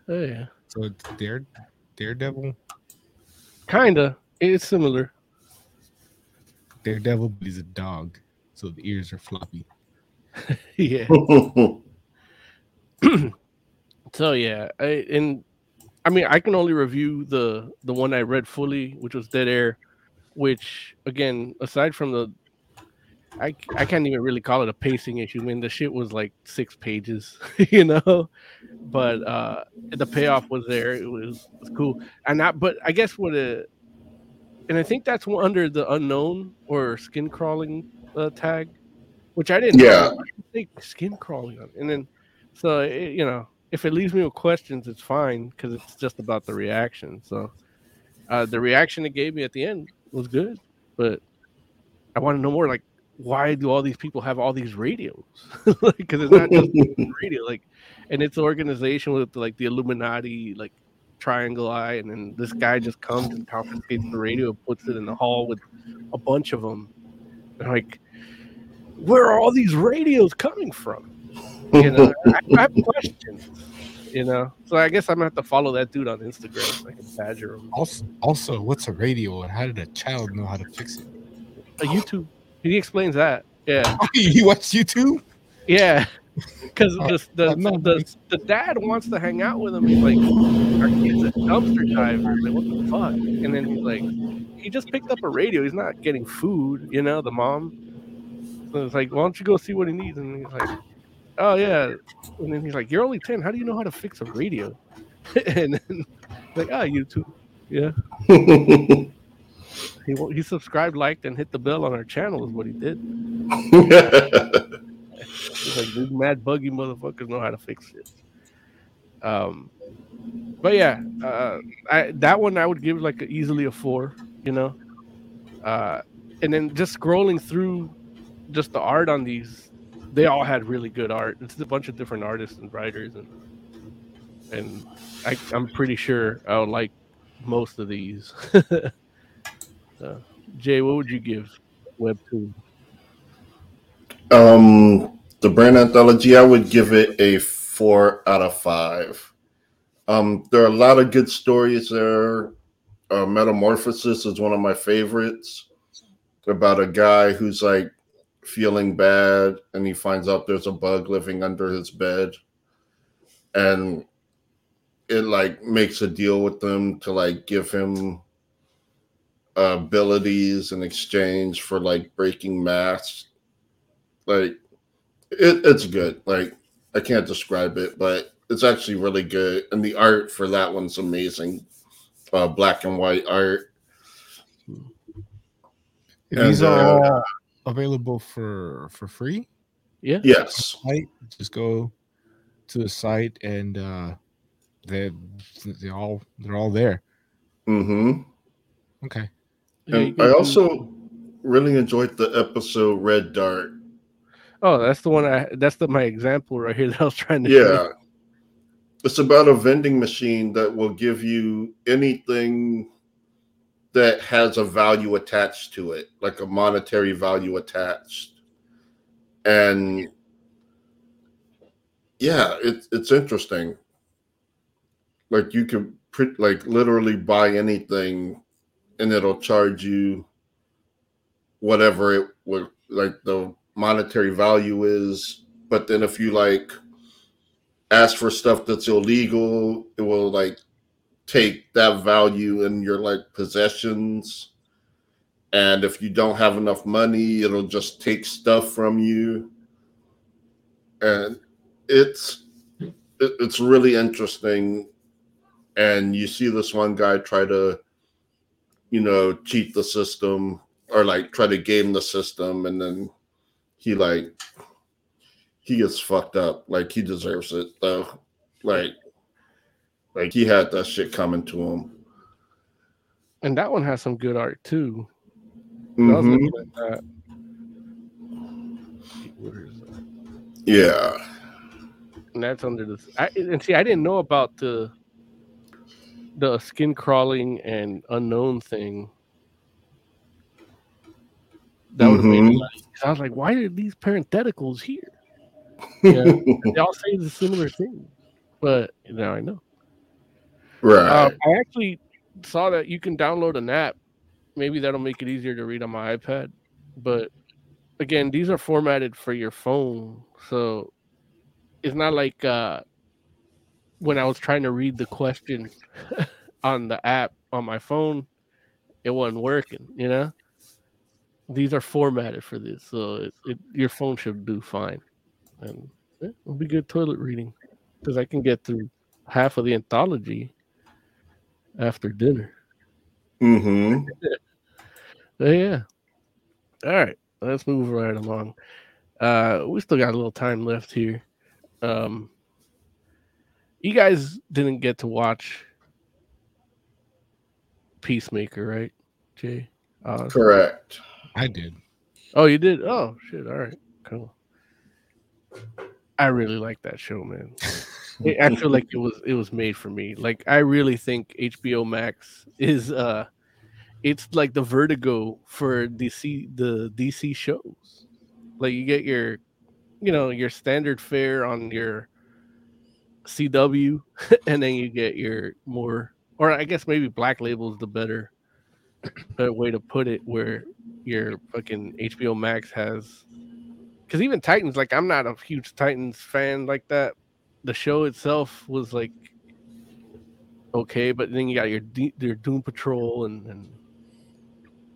S2: Oh yeah.
S4: So it's Dare Daredevil,
S2: Kinda. It's similar.
S4: Daredevil, is a dog, so the ears are floppy. (laughs)
S2: yeah. (clears throat) So yeah, I and I mean I can only review the the one I read fully, which was Dead Air, which again, aside from the I I can't even really call it a pacing issue. I mean, the shit was like six pages, (laughs) you know, but uh the payoff was there. It was, it was cool, and that. But I guess what it, and I think that's under the unknown or skin crawling uh, tag, which I didn't.
S3: Yeah.
S2: know. I think skin crawling, on- and then so it, you know, if it leaves me with questions, it's fine because it's just about the reaction. So uh, the reaction it gave me at the end was good, but I want to know more. Like, why do all these people have all these radios? (laughs) Because it's not just (laughs) radio, like, and it's an organization with like the Illuminati, like Triangle Eye, and then this guy just comes and confiscates the radio, and puts it in the hall with a bunch of them. And like, where are all these radios coming from? You know, (laughs) I, I have questions. You know, so I guess I'm gonna have to follow that dude on Instagram so I can badger him.
S4: Also, also, what's a radio and how did a child know how to fix it?
S2: A YouTube, he explains that. Yeah, (laughs)
S4: you watch YouTube?
S2: yeah. Because
S4: Uh,
S2: the the, the the dad wants to hang out with him. He's like, our kid's a dumpster diver. Like, what the fuck? And then he's like, he just picked up a radio. He's not getting food. You know, the mom. It's like, why don't you go see what he needs? And he's like, oh yeah. And then he's like, you're only ten. How do you know how to fix a radio? (laughs) and then like, ah, YouTube. Yeah. (laughs) He he subscribed, liked, and hit the bell on our channel is what he did. (laughs) He's like these mad buggy motherfuckers know how to fix it. Um, but yeah, uh, I that one I would give like a, easily a four, you know. Uh, and then just scrolling through just the art on these, they all had really good art. It's a bunch of different artists and writers, and and I, I'm pretty sure I'll like most of these. (laughs) Jay, what would you give Webtoon?
S3: Um, the brain anthology, I would give it a four out of five. Um, there are a lot of good stories there. Uh, Metamorphosis is one of my favorites about a guy who's like feeling bad and he finds out there's a bug living under his bed. And it like makes a deal with them to like give him uh, abilities in exchange for like breaking masks like it, it's good. Like i can't describe it but it's actually really good. And the art for that one's amazing. Uh black and white art.
S4: These
S3: And,
S4: are
S3: uh,
S4: all available for for free.
S2: Yeah,
S3: yes
S4: Site, just go to the site and uh they they all they're all there.
S3: mm-hmm
S4: Okay.
S3: And i also really enjoyed the episode red dart
S2: Oh, that's the one I that's the my example right here (laughs) that I was trying to show
S3: yeah it's about a vending machine that will give you anything that has a value attached to it like a monetary value attached. And yeah it's it's interesting. Like you can like literally buy anything and it'll charge you whatever it would like the monetary value is. But then if you like ask for stuff that's illegal it will like take that value in your like possessions. And if you don't have enough money it'll just take stuff from you. And it's it's really interesting. And you see this one guy try to you know cheat the system or like try to game the system. And then he like he gets fucked up. Like he deserves it though. Like like he had that shit coming to him
S2: And that one has some good art too. I was
S3: Mhm.
S2: looking that. Where is that?
S3: yeah
S2: And that's under this. I, and see, I didn't know about the the skin crawling and unknown thing. That would have made
S3: Mhm.
S2: it like, 'cause I was like, why are these parentheticals here? (laughs) Yeah, they all say the similar thing, but now I know.
S3: Right
S2: Um, I actually saw that you can download an app. Maybe that'll make it easier to read on my iPad. But again, these are formatted for your phone, so it's not like uh, when I was trying to read the question (laughs) on the app on my phone, it wasn't working. You know. these are formatted for this, so it, it, your phone should do fine, and it'll be good toilet reading because I can get through half of the anthology after dinner.
S3: Mm-hmm.
S2: But (laughs) yeah. All right, let's move right along. Uh, we still got a little time left here. Um, you guys didn't get to watch Peacemaker, right, Jay? Uh,
S3: Correct.
S4: I did.
S2: oh, you did. Oh, shit. All right, cool. I really like that show, man. (laughs) I- I feel like it was it was made for me. Like I really think HBO Max is uh it's like the vertigo for DC the DC shows. Like you get your you know, your standard fare on your CW (laughs) and then you get your more or I guess maybe black label is the better better way to put it where your fucking HBO Max has because even Titans, like I'm not a huge Titans fan like that. The show itself was like okay, but then you got your your Doom Patrol and and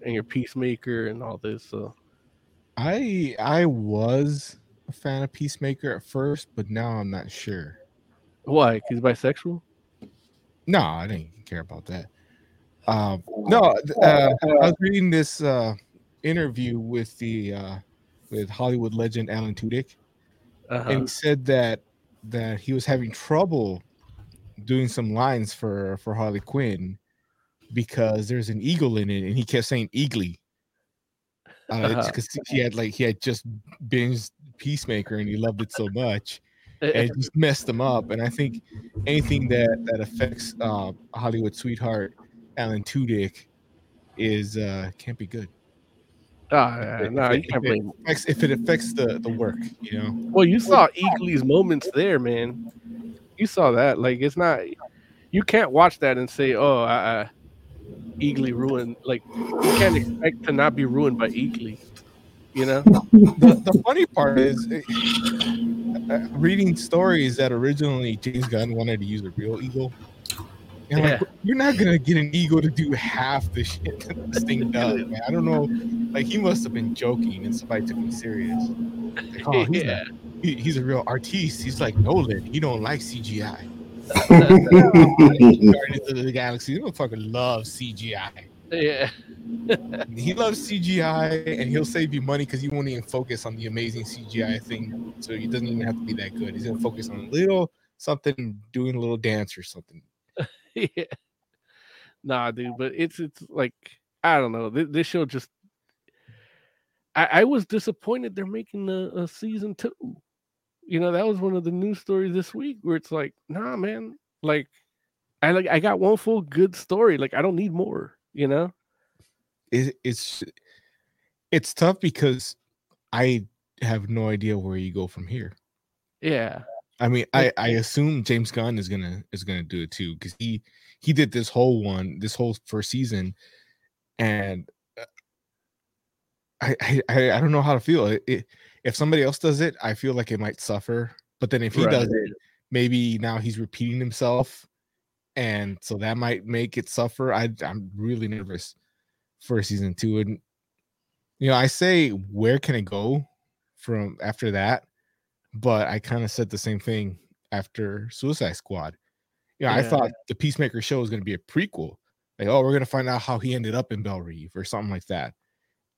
S2: and your Peacemaker and all this. So
S4: I I was a fan of Peacemaker at first, but now I'm not sure.
S2: why? He's bisexual.
S4: No, I didn't care about that. Um, no, uh, I was reading this uh, interview with the uh, with Hollywood legend Alan Tudyk,
S2: Uh-huh.
S4: and he said that that he was having trouble doing some lines for for Harley Quinn because there's an eagle in it, and he kept saying "eagly."
S2: Uh-huh.
S4: Because he had like he had just binged Peacemaker and he loved it so much, and it just messed him up. And I think anything that that affects uh, Hollywood sweetheart Alan Tudyk is uh, can't be good.
S2: Ah, yeah,
S4: If
S2: no,
S4: it-
S2: you can't
S4: if it affects- if it affects the the work, you know.
S2: Well, you saw Eagly's moments there, man. You saw that. Like it's not. You can't watch that and say, "Oh, I, I Eagly ruined." Like you can't expect to not be ruined by Eagly. You know? (laughs)
S4: the, the funny part is uh, reading stories that originally James Gunn wanted to use a real eagle. And I'm like,
S2: Yeah.
S4: you're not gonna get an eagle to do half the shit that this thing (laughs) does, man. I don't know. Like he must have been joking, and somebody took him serious. Like, oh, he's,
S2: yeah.
S4: a, he- he's a real artiste. He's like Nolan. He don't like CGI. (laughs) Guardians of the Galaxy. He don't fucking love CGI.
S2: yeah. (laughs)
S4: He loves CGI and he'll save you money because he won't even focus on the amazing CGI thing. So he doesn't even have to be that good. He's gonna focus on a little something, doing a little dance or something. (laughs)
S2: yeah. Nah, dude, but it's it's like I don't know. This, this show just I, I was disappointed they're making a, a season two. You know, that was one of the news stories this week where it's like, nah, man, like I like I got one full good story. Like I don't need more, you know?
S4: It, it's it's tough because I have no idea where you go from here.
S2: Yeah.
S4: I mean, I, I assume James Gunn is gonna is gonna do it too because he he did this whole one, this whole first season, and uh, I I I I don't know how to feel. It, it, if somebody else does it, I feel like it might suffer. But then if he
S2: Right.
S4: does it, maybe now he's repeating himself, and so that might make it suffer. I I'm really nervous for season two, and you know I say where can it go from after that, but I kind of said the same thing after Suicide Squad. Yeah, I thought the Peacemaker show was going to be a prequel. Like, oh, we're going to find out how he ended up in Belle Reve or something like that.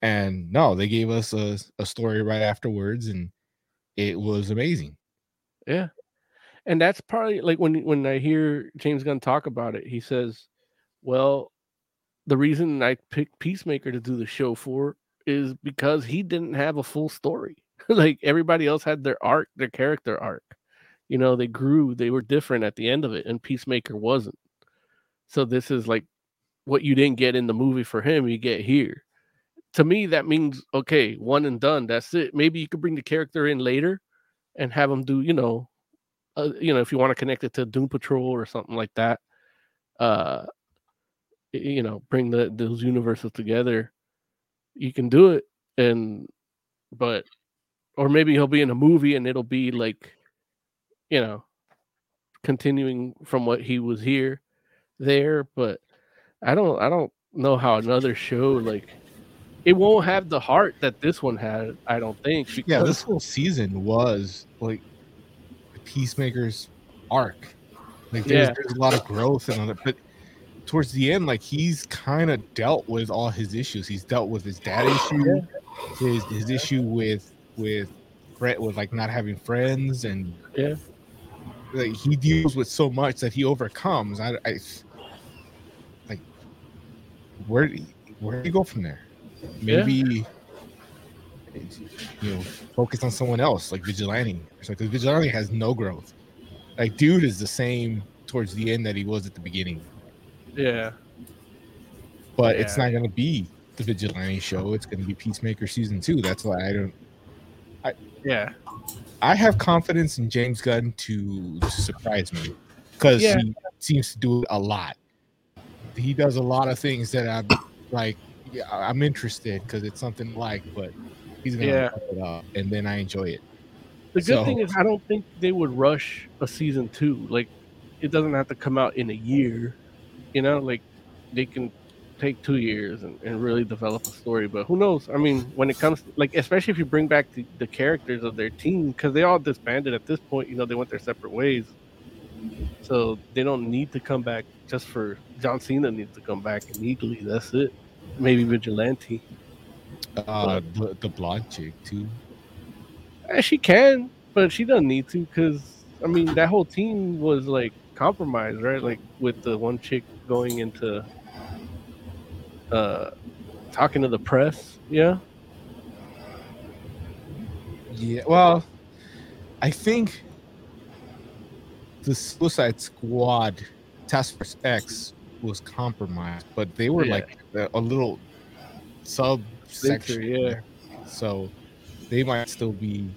S4: And no, they gave us a, a story right afterwards, and it was amazing.
S2: Yeah. And that's probably like when when I hear James Gunn talk about it, he says, "Well, the reason I picked Peacemaker to do the show for is because he didn't have a full story. (laughs) like everybody else had their arc, their character arc. You know, they grew, they were different at the end of it, and Peacemaker wasn't. So this is like what you didn't get in the movie for him, you get here. To me, that means okay, one and done. That's it. Maybe you could bring the character in later and have him do, you know, uh, you know, if you want to connect it to Doom Patrol or something like that, uh, you know, bring the those universes together. You can do it, and but, or maybe he'll be in a movie and it'll be like, you know, continuing from what he was here, there. But I don't, I don't know how another show like it won't have the heart that this one had. I don't think.
S4: Yeah, this whole season was like Peacemaker's arc. Like there's,
S2: Yeah.
S4: there's a lot of growth and all that, but towards the end, like he's kind of dealt with all his issues. He's dealt with his dad (sighs) issue, his his issue with with Brett with like not having friends, and
S2: Yeah.
S4: like he deals with so much that he overcomes. I, I like where where do you go from there?
S2: Yeah.
S4: Maybe you know focus on someone else like Vigilante. 'cause Vigilante has no growth. Like dude is the same towards the end that he was at the beginning,
S2: yeah,
S4: but it's not going to be the Vigilante show. It's going to be Peacemaker season two. That's why I don't.
S2: Yeah,
S4: I have confidence in James Gunn to, surprise me because
S2: Yeah.
S4: he seems to do it a lot. He does a lot of things that I'm like, yeah, I'm interested because it's something like, but he's gonna
S2: Yeah.
S4: it up, and then I enjoy it.
S2: The good
S4: So-
S2: thing is, I don't think they would rush a season two. Like, it doesn't have to come out in a year. You know, like they can take two years and, and really develop a story. But who knows? I mean, when it comes, like, especially if you bring back the, the characters of their team, because they all disbanded at this point. You know, they went their separate ways, so they don't need to come back just for John Cena needs to come back illegally. That's it. Maybe Vigilante.
S4: Uh, the, the blonde chick too.
S2: Eh, she can, but she doesn't need to because I mean that whole team was like compromised, right? Like with the one chick going into uh talking to the press. Yeah.
S4: Yeah, well, I think the Suicide Squad Task Force X was compromised, but they were
S2: Yeah.
S4: like a, a little subsection.
S2: yeah.
S4: So they might still be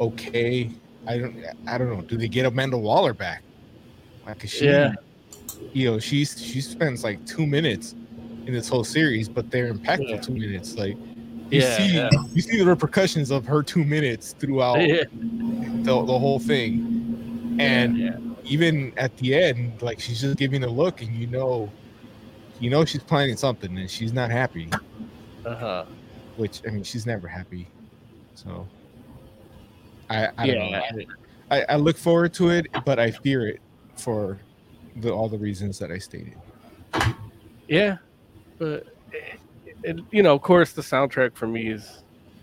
S4: okay. I don't. I don't know. Do they get Amanda Waller back? Like she,
S2: Yeah.
S4: you know, she's she spends like two minutes in this whole series, but they're impactful
S2: Yeah.
S4: two minutes. Like you
S2: Yeah,
S4: see,
S2: yeah.
S4: you see the repercussions of her two minutes throughout the, the whole thing, and
S2: yeah.
S4: even at the end, like she's just giving a look, and you know, you know she's planning something, and she's not happy.
S2: Uh-huh.
S4: Which I mean, she's never happy. So I, I don't know. I, I look forward to it, but I fear it for the all the reasons that I stated.
S2: Yeah. But eh, it, you know, of course the soundtrack for me is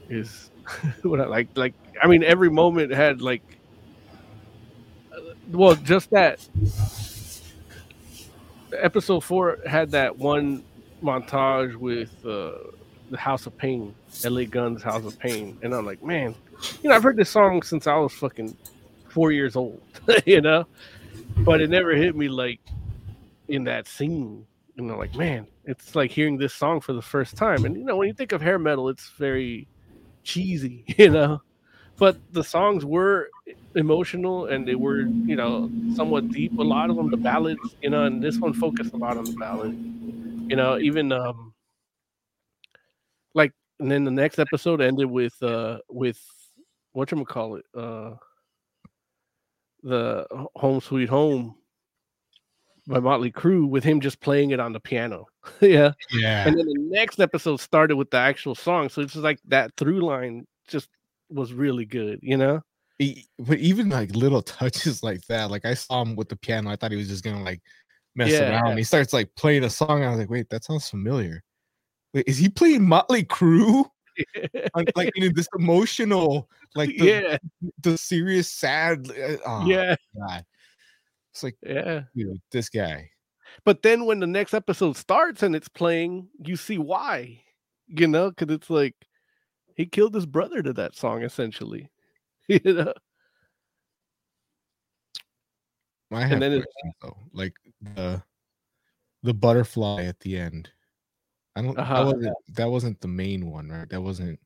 S2: is (laughs) what I like like I mean every moment had like uh, well just that. Episode 4 had that one montage with uh the House of Pain, LA Guns House of Pain. And I'm like, man, you know, I've heard this song since I was fucking 4 years old, (laughs) you know? But it never hit me like in that scene you know, like man, it's like hearing this song for the first time. And you know, when you think of hair metal, it's very cheesy, (laughs) you know. But the songs were emotional and they were, you know, somewhat deep. A lot of them, the ballads, you know, and this one focused a lot on the ballad. You know, even um like and then the next episode ended with uh with what you call it, uh the home sweet home by Motley Crue with him just playing it on the piano. (laughs) yeah.
S4: Yeah.
S2: And then the next episode started with the actual song. So it's just like that through line just was really good, you know?
S4: But even like little touches like that, like I saw him with the piano, I thought he was just gonna like mess
S2: Yeah,
S4: around.
S2: yeah.
S4: He starts like playing a song. I was like, wait, that sounds familiar. Wait, is he playing Motley Crue? (laughs) Like in this emotional, like the,
S2: yeah,
S4: the serious, sad. uh, Oh,
S2: yeah,
S4: God. It's like,
S2: yeah.
S4: you know, this guy.
S2: But then when the next episode starts and it's playing, you see why, you know, because it's like he killed his brother to that song essentially, (laughs) you know.
S4: I have
S2: then it-
S4: questions, though. Like the the butterfly at the end. I don't.
S2: Uh-huh.
S4: That, wasn't, that wasn't the main one, right? That wasn't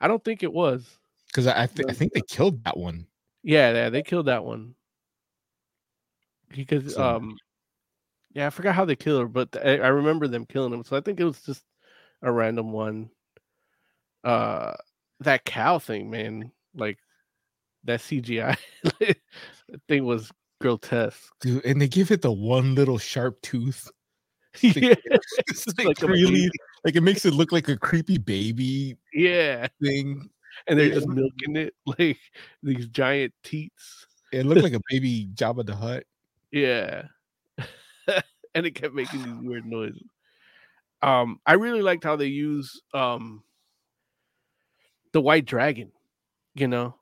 S2: I don't think it was.
S4: because I I, thi- I think they killed that one.
S2: Yeah, yeah, they killed that one. Because
S4: So-
S2: um yeah, I forgot how they killed her, but I, I remember them killing him. So I think it was just a random one. Uh that cow thing, man, like that CGI (laughs) thing was grotesque.
S4: Dude, and they give it the one little sharp tooth. (laughs)
S2: yeah, (laughs)
S4: It's like,
S2: like
S4: really like it makes it look like a creepy baby
S2: yeah,
S4: thing.
S2: and they're just milking it like these giant teats.
S4: It looked like a baby Jabba the Hutt.
S2: Yeah. (laughs) and it kept making these weird noises. Um, I really liked how they use um the white dragon, you know,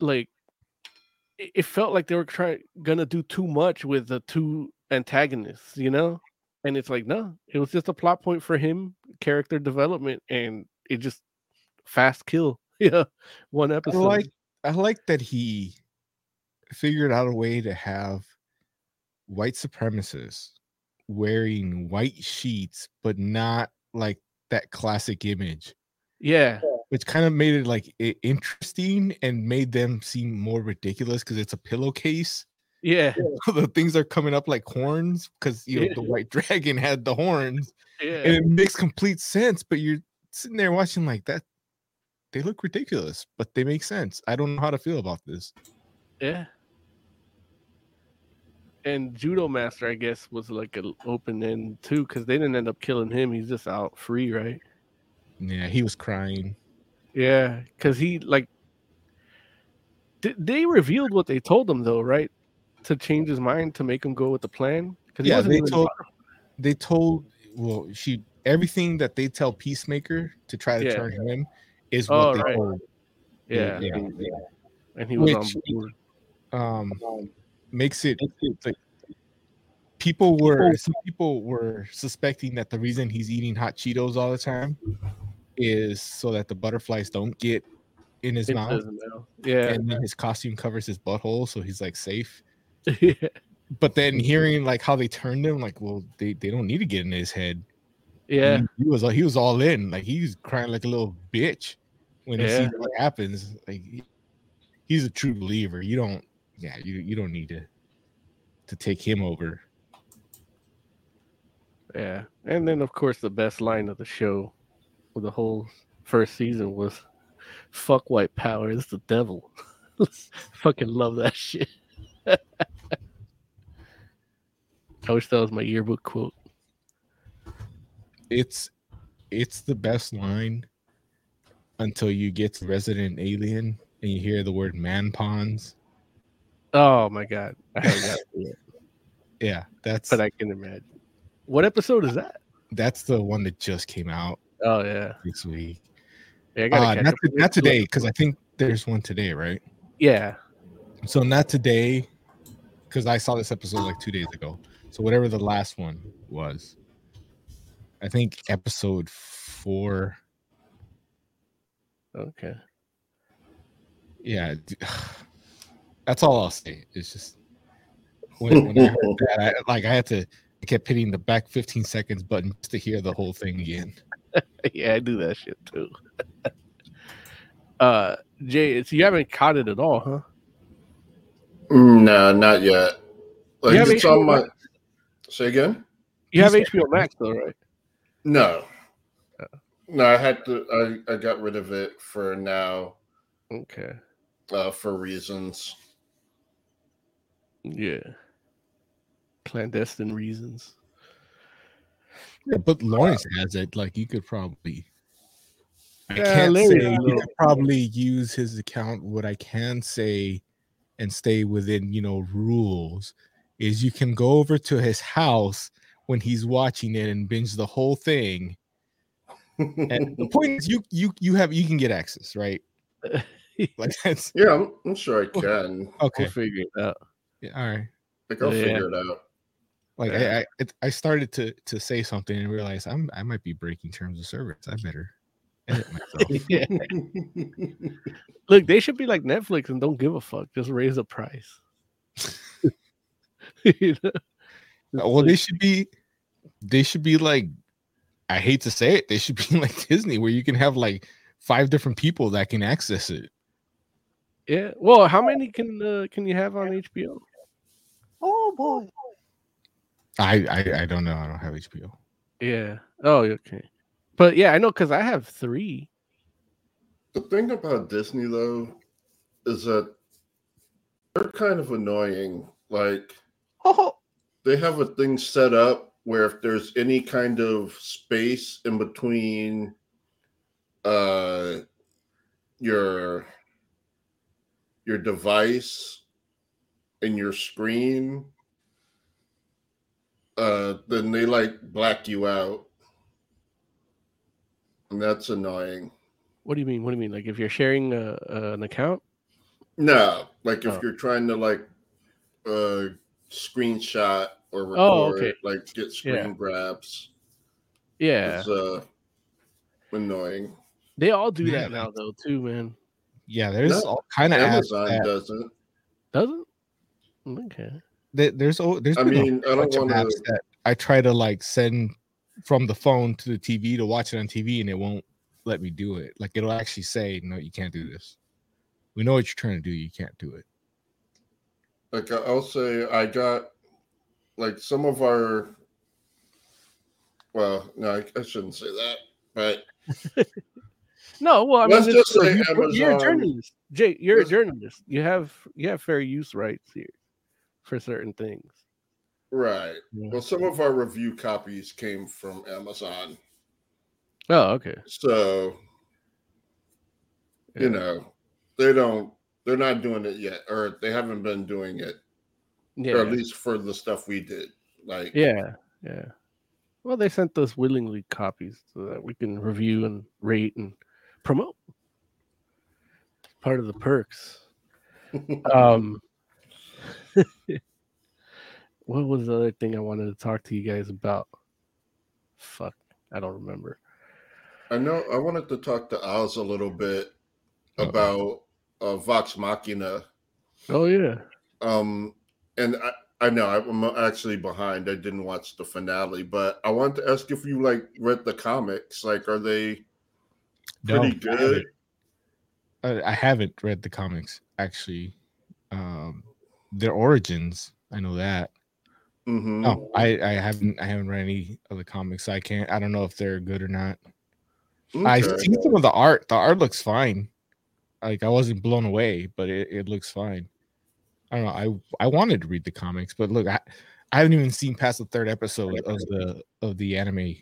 S2: like it, it felt like they were trying gonna do too much with the two antagonists, you know, and it's like no, it was just a plot point for him, character development, and it just fast kill, (laughs) yeah, one
S4: I
S2: episode.
S4: like I like that he figured out a way to have white supremacists wearing white sheets, but not like that classic image,
S2: yeah,
S4: which kind of made it like interesting and made them seem more ridiculous because it's a pillowcase.
S2: yeah, (laughs)
S4: the things are coming up like horns because you know
S2: Yeah.
S4: the white (laughs) dragon had the horns,
S2: yeah.
S4: and it makes complete sense. But you're sitting there watching like that. They look ridiculous, but they make sense. I don't know how to feel about this.
S2: Yeah. And Judo Master, I guess, was like an open end too, because they didn't end up killing him. He's just out free, right?
S4: Yeah, he was crying.
S2: Yeah, because he like th- they revealed what they told him though, right? To change his mind to make him go with the plan. Because
S4: Yeah, they told they told well she everything that they tell Peacemaker to try to
S2: Yeah.
S4: turn him is
S2: Oh,
S4: what they
S2: right.
S4: told.
S2: yeah,
S4: yeah,
S2: and he was
S4: Which-
S2: on board.
S4: Um, makes it like people were some people were suspecting that the reason he's eating hot Cheetos all the time is so that the butterflies don't get in his
S2: into
S4: mouth.
S2: Yeah,
S4: and then his costume covers his butthole, so he's like safe. (laughs)
S2: yeah,
S4: But then hearing like how they turned him, like, well, they, they don't need to get in his head.
S2: yeah,
S4: he, he was he was all in. Like he was crying like a little bitch when he
S2: Yeah.
S4: sees what happens. Like he- he's a true believer. You don't, yeah, you you don't need to to take him over.
S2: yeah. And then, of course, the best line of the show, for the whole first season, was "Fuck white power, it's the devil." (laughs) Fucking love that shit. (laughs) I wish that was my yearbook quote.
S4: It's it's the best line until you get to Resident Alien and you hear the word man pawns.
S2: Oh my god, I haven't got
S4: Yeah, that's
S2: but I can imagine. What episode is that?
S4: that's the one that just came out
S2: Oh yeah,
S4: this week.
S2: yeah.
S4: Uh,
S2: catch
S4: not,
S2: up with
S4: not today because I think there's one today, right?
S2: Yeah,
S4: So not today, because I saw this episode like two days ago. So whatever the last one was, I think episode four.
S2: okay.
S4: Yeah, (sighs) that's all I'll say. It's just when, when I heard (laughs) that, I, like I had to, I kept hitting the back 15 seconds button just to hear the whole thing again. (laughs)
S2: yeah, I do that shit too. (laughs) uh, Jay, so you haven't caught it at all, huh?
S3: No, not yet. Like
S2: You have
S3: it's
S2: HBO
S3: on my.
S2: Max?
S3: Say again.
S2: You have
S4: He's-
S2: HBO Max though, right?
S3: No.
S2: Uh.
S3: No, I had to. I, I got rid of it for now,
S2: Okay.
S3: uh, for reasons.
S2: Yeah. Clandestine reasons.
S4: Yeah, but uh, Lawrence has it. Like you could probably. I
S2: Yeah,
S4: can't
S2: Larry
S4: say you
S2: it.
S4: could probably use his account. What I can say, and stay within you know rules, is you can go over to his house when he's watching it and binge the whole thing. And (laughs) the point is, you you you have you can get access, right? (laughs) Like that's
S3: yeah, I'm, I'm sure I can.
S4: okay.
S2: We'll figure it out.
S4: Yeah, all right.
S3: Like I'll
S2: Yeah.
S3: figure it out.
S4: Like
S2: Yeah.
S4: I I, it, I started to to say something and realized I'm I might be breaking terms of service. I better edit myself. (laughs)
S2: yeah. Look, they should be like Netflix and don't give a fuck. Just raise the price. (laughs) You know?
S4: Uh, well, they should be they should be like I hate to say it, they should be (laughs) like Disney where you can have like five different people that can access it.
S2: yeah. Well, how many can uh, can you have on HBO?
S6: Oh boy.
S4: I I, I don't know. I don't have HBO.
S2: Yeah. Oh, okay. But yeah, I know because I have three.
S3: The thing about Disney though is that they're kind of annoying. Like
S6: Oh,
S3: they have a thing set up where if there's any kind of space in between uh your your device and your screen uh then they like black you out and that's annoying
S2: What do you mean? What do you mean? Like if you're sharing a, an account?
S3: no like if
S2: Oh.
S3: you're trying to like uh screenshot or record
S2: Oh, okay.
S3: like get screen
S2: Yeah.
S3: grabs
S2: Yeah,
S3: it's uh annoying
S2: they all do
S4: Yeah,
S2: that now though too, man.
S4: Yeah, there's
S3: No,
S4: all kind of apps
S3: amazon
S4: that,
S3: doesn't
S2: Doesn't? Okay.
S4: there's oh, there's
S3: I
S4: been a
S3: mean, I don't
S4: bunch of
S3: wanna-
S4: apps that I try to like send from the phone to the TV to watch it on TV and it won't let me do it. Like it'll actually say, no, you can't do this. We know what you're trying to do. You can't do it.
S3: like I- I'll say I got like some of our well, no, I, I shouldn't say that, but (laughs)
S2: No, well, I
S3: Let's
S2: mean,
S3: just say
S2: you- you're a journalist, Jay. You're a journalist. You have you have fair use rights here for certain things.
S3: right.
S2: Yeah.
S3: Well, some of our review copies came from Amazon,
S2: Oh, okay.
S3: so
S2: Yeah.
S3: you know they don't, they're not doing it yet, or they haven't been doing it,
S2: Yeah.
S3: or at least for the stuff we did. Like,
S2: Yeah, yeah. Well, they sent us willingly copies so that we can review and rate and promote. Part of the perks. (laughs) Um, (laughs) what was the other thing I wanted to talk to you guys about? Fuck, I don't remember.
S3: I know I wanted to talk to Oz a little bit
S4: Uh-oh.
S3: about uh, Vox Machina.
S2: Oh yeah,
S3: Um, and I, I know I'm actually behind. I didn't watch the finale, but I wanted to ask if you like read the comics. Like, are they
S4: No,
S3: pretty
S4: I
S3: good?
S4: haven't. I, I haven't read the comics actually. Um, their origins, I know that.
S3: Mm-hmm.
S4: No, I, I haven't. I haven't read any of the comics. So I can't. I don't know if they're good or not. I've
S3: Okay.
S4: seen some of the art. The art looks fine. Like I wasn't blown away, but it, it looks fine. I don't know. I I wanted to read the comics, but look, I, I haven't even seen past the third episode of the of the anime.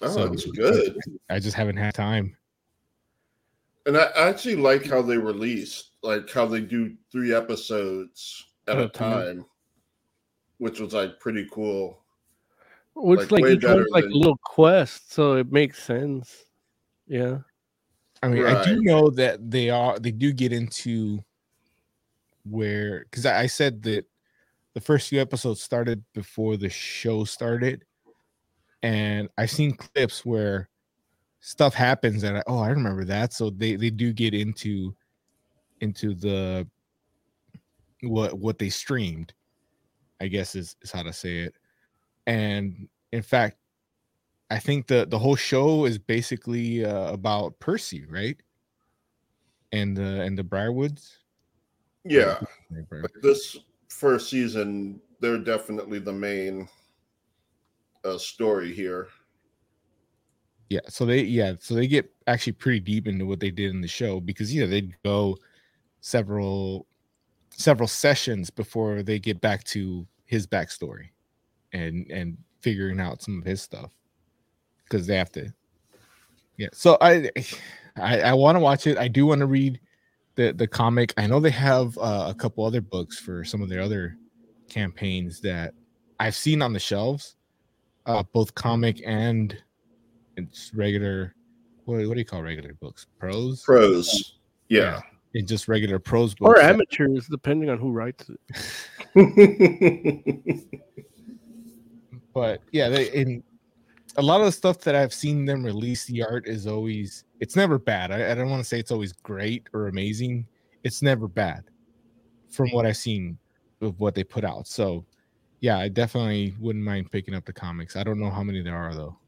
S3: Oh,
S4: so-
S3: that's good.
S4: I just haven't had time.
S3: And I I actually like how they released, like how they do three episodes at a
S2: Oh,
S3: time, which was like pretty cool.
S2: which
S3: Like,
S2: like,
S3: way
S2: each one's like
S3: than-
S2: a little quest, so it makes sense. Yeah.
S4: I mean, I do know that they are they do get into where because I, I said that the first few episodes started before the show started, and I've seen clips where stuff happens and I, oh I remember that. So they they do get into into the what what they streamed, I guess is is how to say it, and in fact I think the the whole show is basically uh, about Percy, right? And the and the Briarwoods.
S3: Yeah, this first season, they're definitely the main uh, story here.
S4: Yeah, so they yeah, so they get actually pretty deep into what they did in the show because yeah, they'd go several several sessions before they get back to his backstory and and figuring out some of his stuff. Because they have to. Yeah so i i, I want to watch it. I do want to read the the comic. I know they have uh, a couple other books for some of their other campaigns that i've seen on the shelves. Uh both comic and it's regular what, what do you call regular books? Prose?
S3: Pros, yeah.
S4: And just regular prose books
S2: Or amateurs, depending on who writes it. (laughs)
S4: but yeah, they in a lot of the stuff that I've seen them release, the art is always it's never bad. I, I don't want to say it's always great or amazing. It's never bad from what I've seen of what they put out. So yeah, I definitely wouldn't mind picking up the comics. I don't know how many there are though.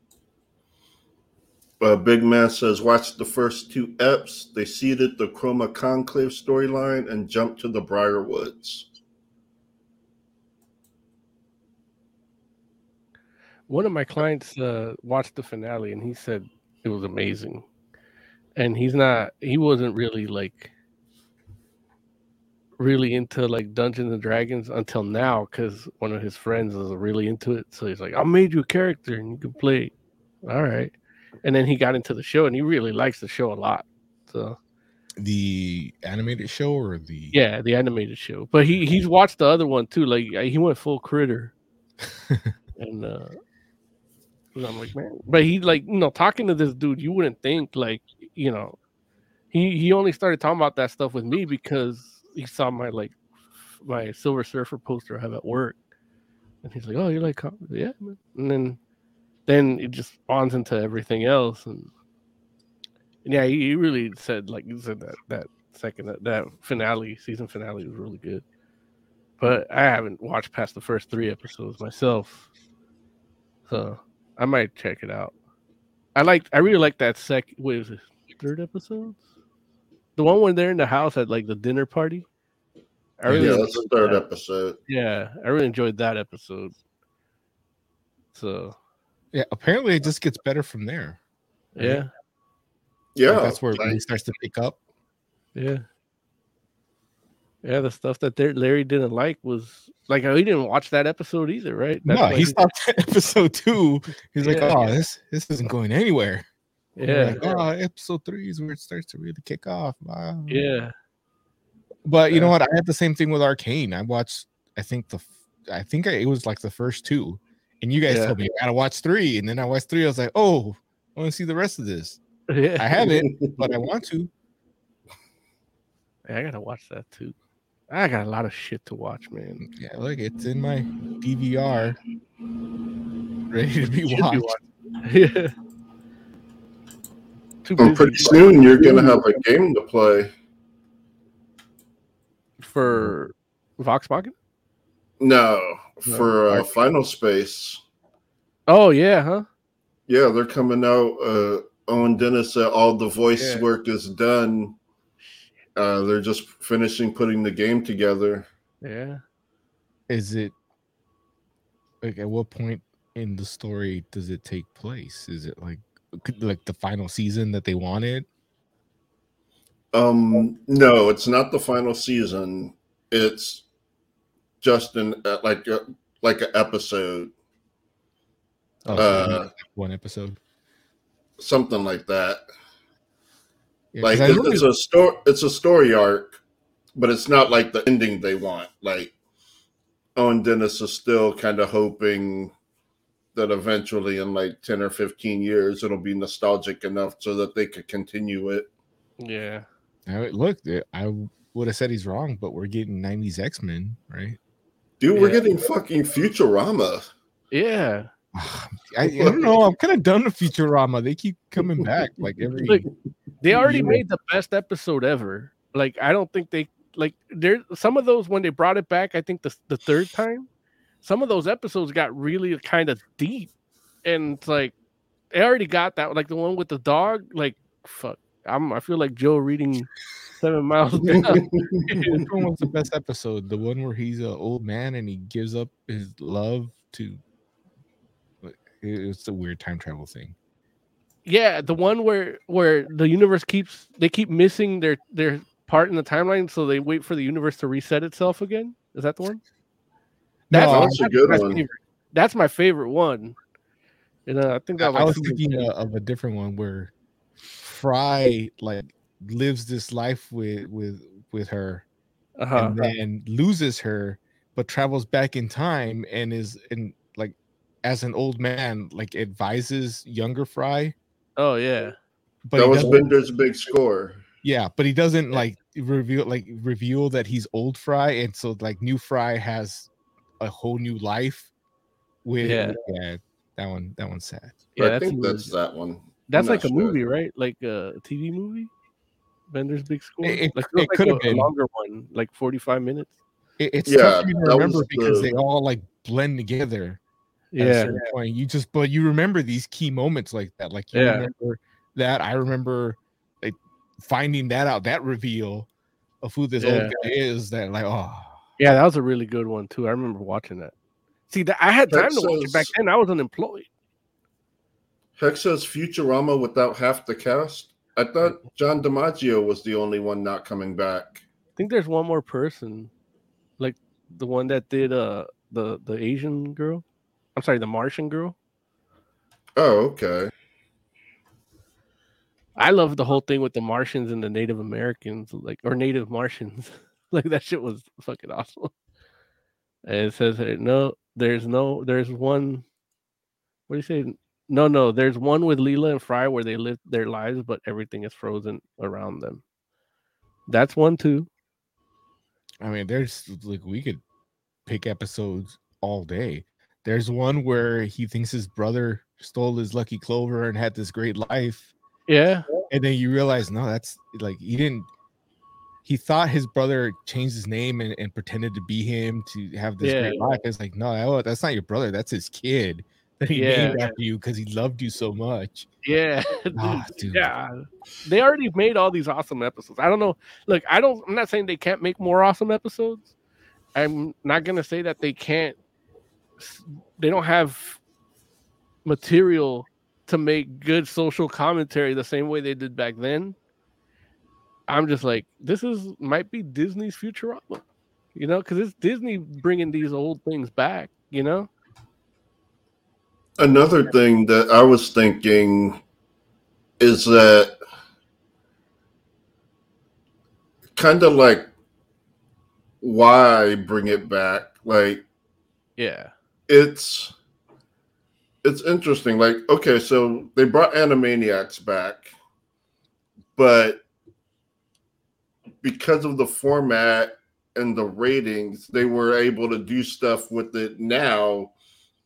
S3: Uh, Big Man says, watch the first two eps. They seeded the Chroma Conclave storyline and jumped to the Briarwoods.
S2: One of my clients uh, watched the finale and he said it was amazing. And he's not, he wasn't really like really into like Dungeons and Dragons until now because one of his friends is really into it. So he's like, I made you a character and you can play. All right. And then he got into the show and he really likes the show a lot. So
S4: The animated show or the
S2: yeah, the animated show. But he he's watched the other one too. Like uh, he went full critter. (laughs) and uh I'm like, man, but he like, you know, talking to this dude, you wouldn't think like, you know, he he only started talking about that stuff with me because he saw my like my Silver Surfer poster I have at work, and he's like, "Oh, you like comics? Yeah." Man. And then then it just spawns into everything else, and, and yeah, you, he really said like you said that that second that, that finale season finale was really good, but I haven't watched past the first three episodes myself, so I might check it out. I like I really like that second. What is it? Third episode? The one when they're in the house at like the dinner party. I really
S3: yeah, that's the third
S2: that.
S3: episode.
S2: Yeah, I really enjoyed that episode. So
S4: yeah. Apparently, it just gets better from there. Right?
S2: yeah,
S4: Like,
S3: Yeah,
S4: that's where it really starts to pick up.
S2: yeah, yeah. The stuff that there- Larry didn't like was like oh, he didn't watch that episode either, right? That's
S4: no,
S2: why
S4: he stopped at (laughs) episode two. He's like, "Oh, this this isn't going anywhere."
S2: Yeah,
S4: like, oh, episode three is where it starts to really kick off. Wow.
S2: yeah,
S4: But you know what? I had the same thing with Arcane. I watched, I think the, I think I, it was like the first two, and you guys
S2: Yeah.
S4: told me I gotta watch three, and then I watched three. I was like, oh, I want to see the rest of this.
S2: yeah.
S4: I haven't, but I (laughs) want to.
S2: Yeah, I gotta watch that too. I got a lot of shit to watch, man.
S4: Yeah, look, it's in my DVR, ready to be
S2: Should be
S4: watched.
S2: watched. Yeah. (laughs) Too
S3: And pretty soon you're gonna have a game to play.
S2: for Vox Machina.
S3: No,
S2: No,
S3: for uh,
S2: Arc-
S3: Final Space.
S2: Oh yeah, huh?
S3: Yeah, they're coming out. Uh, Owen Dennis said all the voice
S2: Yeah.
S3: work is done. Uh, they're just finishing putting the game together.
S2: Yeah.
S4: Is it like at what point in the story does it take place? Is it like like the final season that they wanted?
S3: Um, no, it's not the final season. It's just an uh, like a, like an episode,
S4: Oh,
S3: Uh,
S4: one episode.
S3: something like that.
S4: Yeah,
S3: like
S4: 'cause I
S3: it-
S4: remember-
S3: it's a story. It's a story arc, but it's not like the ending they want. Like Owen Dennis is still kind of hoping that eventually, in like ten or fifteen years, it'll be nostalgic enough so that they could continue it.
S2: Yeah.
S4: I, look, I would have said he's wrong, but we're getting '90s X Men, right?
S3: Dude, we're
S2: Yeah.
S3: getting fucking Futurama.
S2: Yeah.
S4: I, I don't know. I'm kind of done with Futurama. They keep coming back like (laughs) every.
S2: Look, They already
S4: Yeah.
S2: made the best episode ever. Like I don't think they like there some of those when they brought it back, I think the the third time, some of those episodes got really kind of deep. And it's like they already got that like the one with the dog, like fuck. I'm I feel like Joe reading seven miles (laughs) down.
S4: Which one was the best episode? The one where he's an old man and he gives up his love to. It's a weird time travel thing.
S2: Yeah, the one where where the universe keeps they keep missing their their part in the timeline, so they wait for the universe to reset itself again. Is that the one?
S4: No,
S3: That's a
S2: that's
S3: good
S2: my
S3: one.
S2: favorite. That's my favorite one. And uh, I think
S4: I,
S2: was,
S4: I was thinking uh, of a different one where Fry like lives this life with with with her
S2: uh-huh.
S4: and then loses her, but travels back in time and is in like as an old man, like advises younger Fry.
S2: Oh yeah,
S4: But
S3: that was Bender's big score.
S4: yeah, but he doesn't like reveal like reveal that he's old Fry, and so like new Fry has a whole new life. With
S2: Yeah.
S4: yeah, that one that one's sad.
S2: yeah.
S3: I
S2: that's
S3: think that's that one.
S2: that's
S3: I'm
S2: like a
S3: sure.
S2: movie, right? Like a TV movie. Bender's Big Score.
S4: It- it-
S2: like,
S4: it
S2: like
S4: could have
S2: a,
S4: been.
S2: longer one, like forty-five minutes.
S4: It, it's
S3: Yeah,
S4: tough to remember because
S3: the-
S4: they all like blend together. at a
S2: Yeah,
S4: certain point. You just but you remember these key moments like that. Like you
S2: Yeah.
S4: remember that. I remember like finding that out, that reveal of who this
S2: Yeah.
S4: old guy is. That like oh
S2: yeah, that was a really good one too. I remember watching that. See, that I had time
S3: That
S2: to watch it back then. I was unemployed.
S3: Hex says Futurama without half the cast. I thought John DiMaggio was the only one not coming back.
S2: I think there's one more person, like the one that did uh the the Asian girl. I'm sorry, the Martian girl.
S3: Oh, okay.
S2: I love the whole thing with the Martians and the Native Americans, like or Native Martians. (laughs) like that shit was fucking awesome. And it says here, no, there's no, there's one. What do you say? No, no, there's one with Leela and Fry where they live their lives, but everything is frozen around them. That's one too.
S4: I mean, there's like we could pick episodes all day. There's one where he thinks his brother stole his lucky clover and had this great life,
S2: Yeah,
S4: and then you realize no, that's like he didn't. He thought his brother changed his name and, and pretended to be him to have this great
S2: Yeah.
S4: life. It's like no, that's not your brother. That's his kid (laughs) that he
S2: Yeah.
S4: named after you because he loved you so much.
S2: yeah, (laughs) (laughs)
S4: Ah,
S2: yeah. They already made all these awesome episodes. I don't know. Look, I don't. I'm not saying they can't make more awesome episodes. I'm not gonna say that they can't. They don't have material to make good social commentary the same way they did back then. I'm just like, this is might be Disney's Futurama, you know, because it's Disney bringing these old things back, you know.
S3: Another thing that I was thinking is that kind of like why bring it back? Like
S2: Yeah,
S3: it's it's interesting. Like, okay, so they brought Animaniacs back, but because of the format and the ratings, they were able to do stuff with it now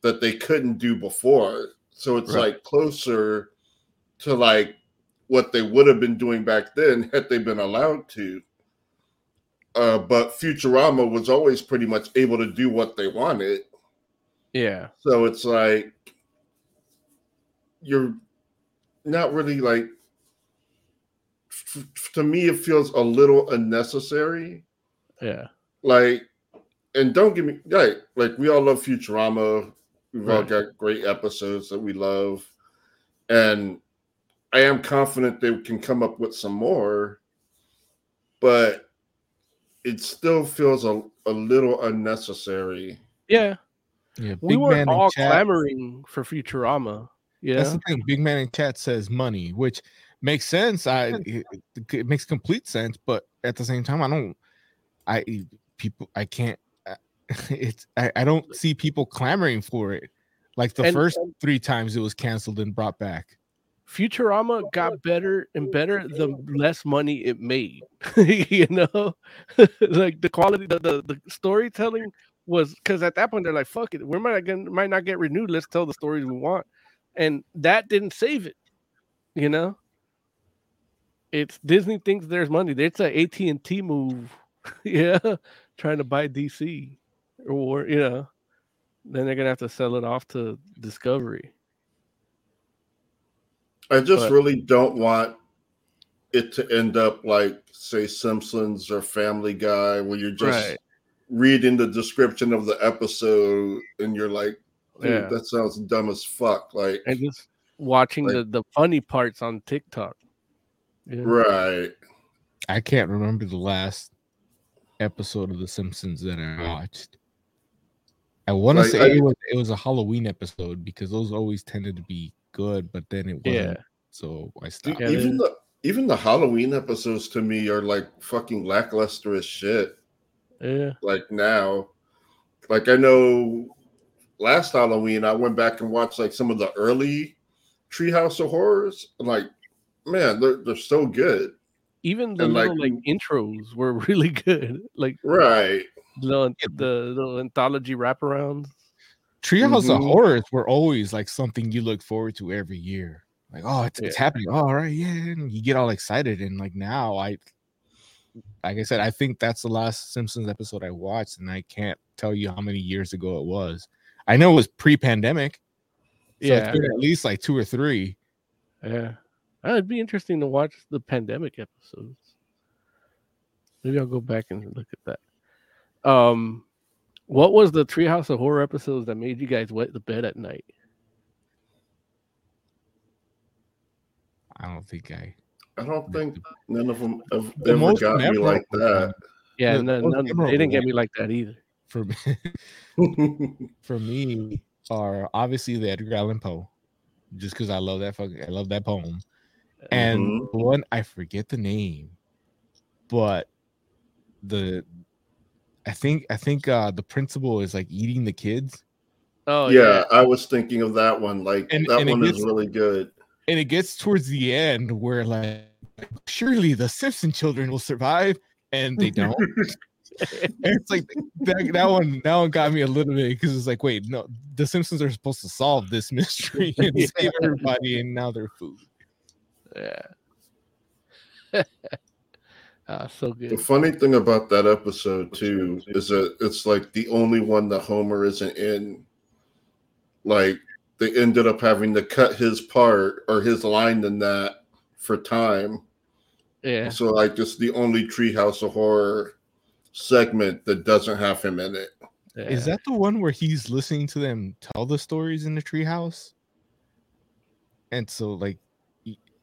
S3: that they couldn't do before. So it's
S2: Right.
S3: like closer to like what they would have been doing back then had they been allowed to. Uh, but Futurama was always pretty much able to do what they wanted.
S2: yeah,
S3: So it's like you're not really like f- to me it feels a little unnecessary.
S2: yeah,
S3: Like and don't get me like like we all love Futurama. We've all
S2: Right.
S3: got great episodes that we love. And I am confident they can come up with some more, but it still feels a, a little unnecessary.
S2: yeah.
S4: Yeah,
S2: We were all
S4: chat-
S2: clamoring for Futurama. Yeah,
S4: That's the thing. Big man in chat says money, which makes sense. I it, it makes complete sense, but at the same time, I don't. I people, I can't. (laughs) It's I, I don't see people clamoring for it. Like the
S2: And-
S4: first three times it was canceled and brought back.
S2: Futurama got better and better the less money it made. (laughs) you know, (laughs) like the quality, the, the, the storytelling was because at that point they're like, "Fuck it, we might not might not get renewed. Let's tell the stories we want," and that didn't save it. You know, it's Disney thinks there's money. It's a AT and T move. yeah, trying to buy DC or you know, then they're gonna have to sell it off to Discovery.
S3: I just
S2: But-
S3: really don't want it to end up like, say, Simpsons or Family Guy, where you're just
S2: Right.
S3: reading the description of the episode and you're like,
S2: Yeah.
S3: that sounds dumb as fuck. Like,
S2: and just watching
S3: Like-
S2: the, the funny parts on TikTok. Yeah.
S3: right.
S4: I can't remember the last episode of The Simpsons that I watched. I want to
S3: Like,
S4: say
S3: I-
S4: it was it was a Halloween episode because those always tended to be good, but then it wasn't.
S2: Yeah.
S4: So I
S3: Dude,
S4: stopped.
S2: Yeah,
S3: even the even the Halloween episodes to me are like fucking lackluster as shit.
S2: Yeah.
S3: Like now, like I know last Halloween I went back and watched like some of the early Treehouse of Horrors. and, Like, man, they're they're so good.
S2: Even the
S3: And, like,
S2: like intros were (laughs) really good. Like
S3: Right.
S2: The the little anthology wraparounds.
S4: Treehouse of
S3: Mhm.
S4: Horrors were always like something you look forward to every year. Like, oh, it's, it's happening. Oh, all right, yeah. And you get all excited. And like now, I, like I said, I think that's the last Simpsons episode I watched, and I can't tell you how many years ago it was. I know it was pre-pandemic. So
S2: Yeah.
S4: it's been at least like two or three.
S2: Yeah. Uh, It'd be interesting to watch the pandemic episodes. Maybe I'll go back and look at that. Um what was the Treehouse of Horror episodes that made you guys wet the bed at night?
S4: I don't think I.
S3: I don't think none of them have
S4: The
S3: ever
S4: most
S3: got me like that.
S2: Yeah,
S4: The
S2: no, none- they didn't get me like that either.
S4: for me, (laughs) for me are obviously the Edgar Allan Poe, just because I love that fucking I love that poem, and
S3: Mhm.
S4: one I forget the name, but the I think I think uh the principal is like eating the kids,
S2: Oh
S3: yeah, I was thinking of that one. Like
S4: And-
S3: that
S4: and it
S3: one is really good.
S4: and it gets towards the end where like surely the Simpson children will survive, and they don't. (laughs) (laughs) And it's like that, that one that one got me a little bit because it's like wait no the simpsons are supposed to solve this mystery (laughs) and
S2: Yeah.
S4: save everybody and now they're food
S2: Yeah. Ah, so
S3: The funny thing about that episode too is that it's like the only one that Homer isn't in. Like they ended up having to cut his part or his line in that for time.
S2: Yeah.
S3: So like it's the only Treehouse of Horror segment that doesn't have him in it.
S2: yeah.
S4: is that the one where he's listening to them tell the stories in the treehouse and so like he-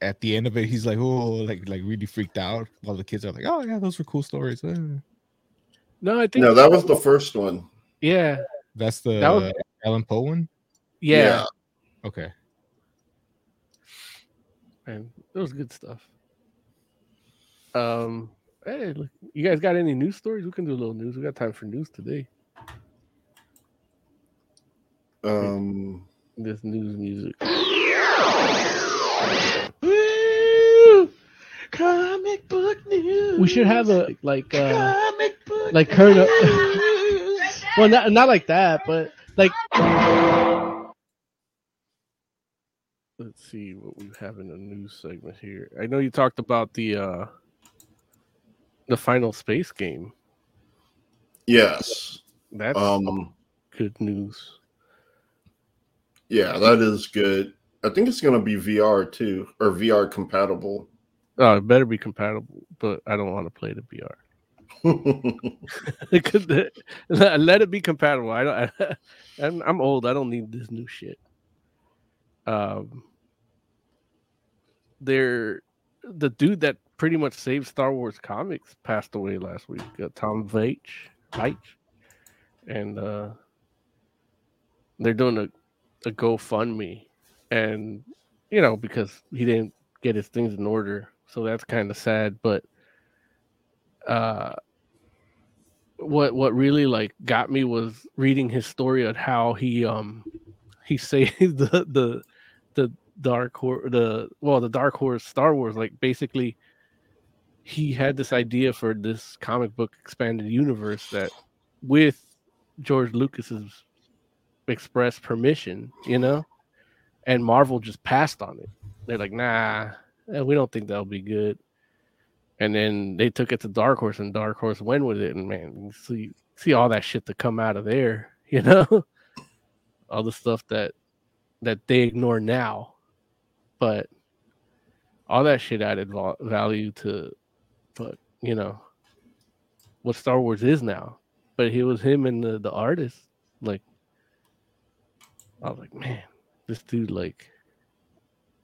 S4: at the end of it he's like oh like like really freaked out while the kids are like oh yeah those were cool stories uh."
S2: No, I think
S3: No, that was the first one.
S2: yeah.
S4: that's the
S2: That was-
S4: Allan Poe one
S2: Yeah.
S4: okay
S2: Man, it was good stuff. Um hey, look, you guys got any news stories? We can do a little news. We got time for news today.
S3: Um
S2: This news music.
S6: Comic book news. We should have a like uh
S7: Comic book
S6: like current.
S7: news. (laughs)
S6: well, not not like that, but like
S2: Let's see what we have in the news segment here. I know you talked about the uh the final space game.
S3: yes.
S2: That's
S3: Um
S2: good news.
S3: yeah, that is good. I think it's gonna be VR too, or VR compatible.
S2: Oh, it better be compatible, but I don't want to play the (laughs) the- (laughs) let it be compatible. I don't. I, (laughs) I'm, I'm old. I don't need this new shit. Um, they're the dude that pretty much saved Star Wars comics passed away last week. Uh, Tom Veitch, Veitch, and uh, they're doing a a GoFundMe, and you know because he didn't get his things in order, so that's kind of sad. But uh what what really like got me was reading his story of how he um he (laughs) saved the the the dark horse the well the dark horse star wars like basically he had this idea for this comic book expanded universe that with george lucas's express permission you know and marvel just passed on it they're like nah we don't think that'll be good and then they took it to Dark Horse, and Dark Horse went with it. And man, see see all that shit to come out of there, (laughs) you know, all the stuff that that they ignore now, but all that shit added val- value to, but you know, what Star Wars is now. But it was him and the the artist, like, I was like, man, this dude like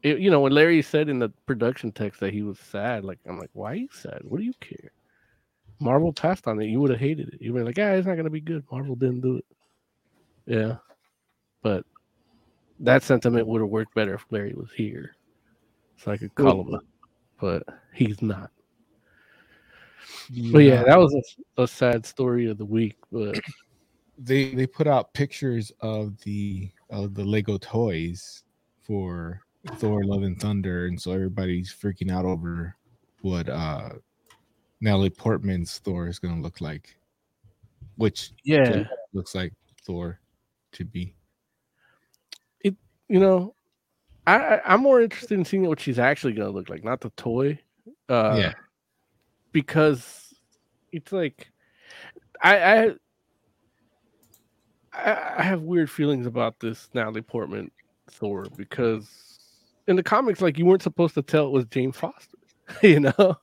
S2: it, you know, when Larry said in the production text that he was sad, like I'm like, why are you sad? What do you care? Marvel passed on it. You would have hated it. You'd were like, yeah, it's not gonna be good. Marvel didn't do it. Yeah, but that sentiment would have worked better if Larry was here, so I could call him. up. But he's not. But yeah, that was a, a sad story of the week. But (clears throat)
S4: they they put out pictures of the of the Lego toys for Thor Love and Thunder and so everybody's freaking out over what uh Natalie Portman's Thor is going to look like which
S2: yeah,
S4: looks like Thor to be It
S2: you know, I, I'm more interested in seeing what she's actually gonna look like, not the toy. Uh,
S4: Yeah.
S2: because it's like I I I have weird feelings about this Natalie Portman Thor because in the comics, like you weren't supposed to tell it was Jane Foster, (laughs) you know.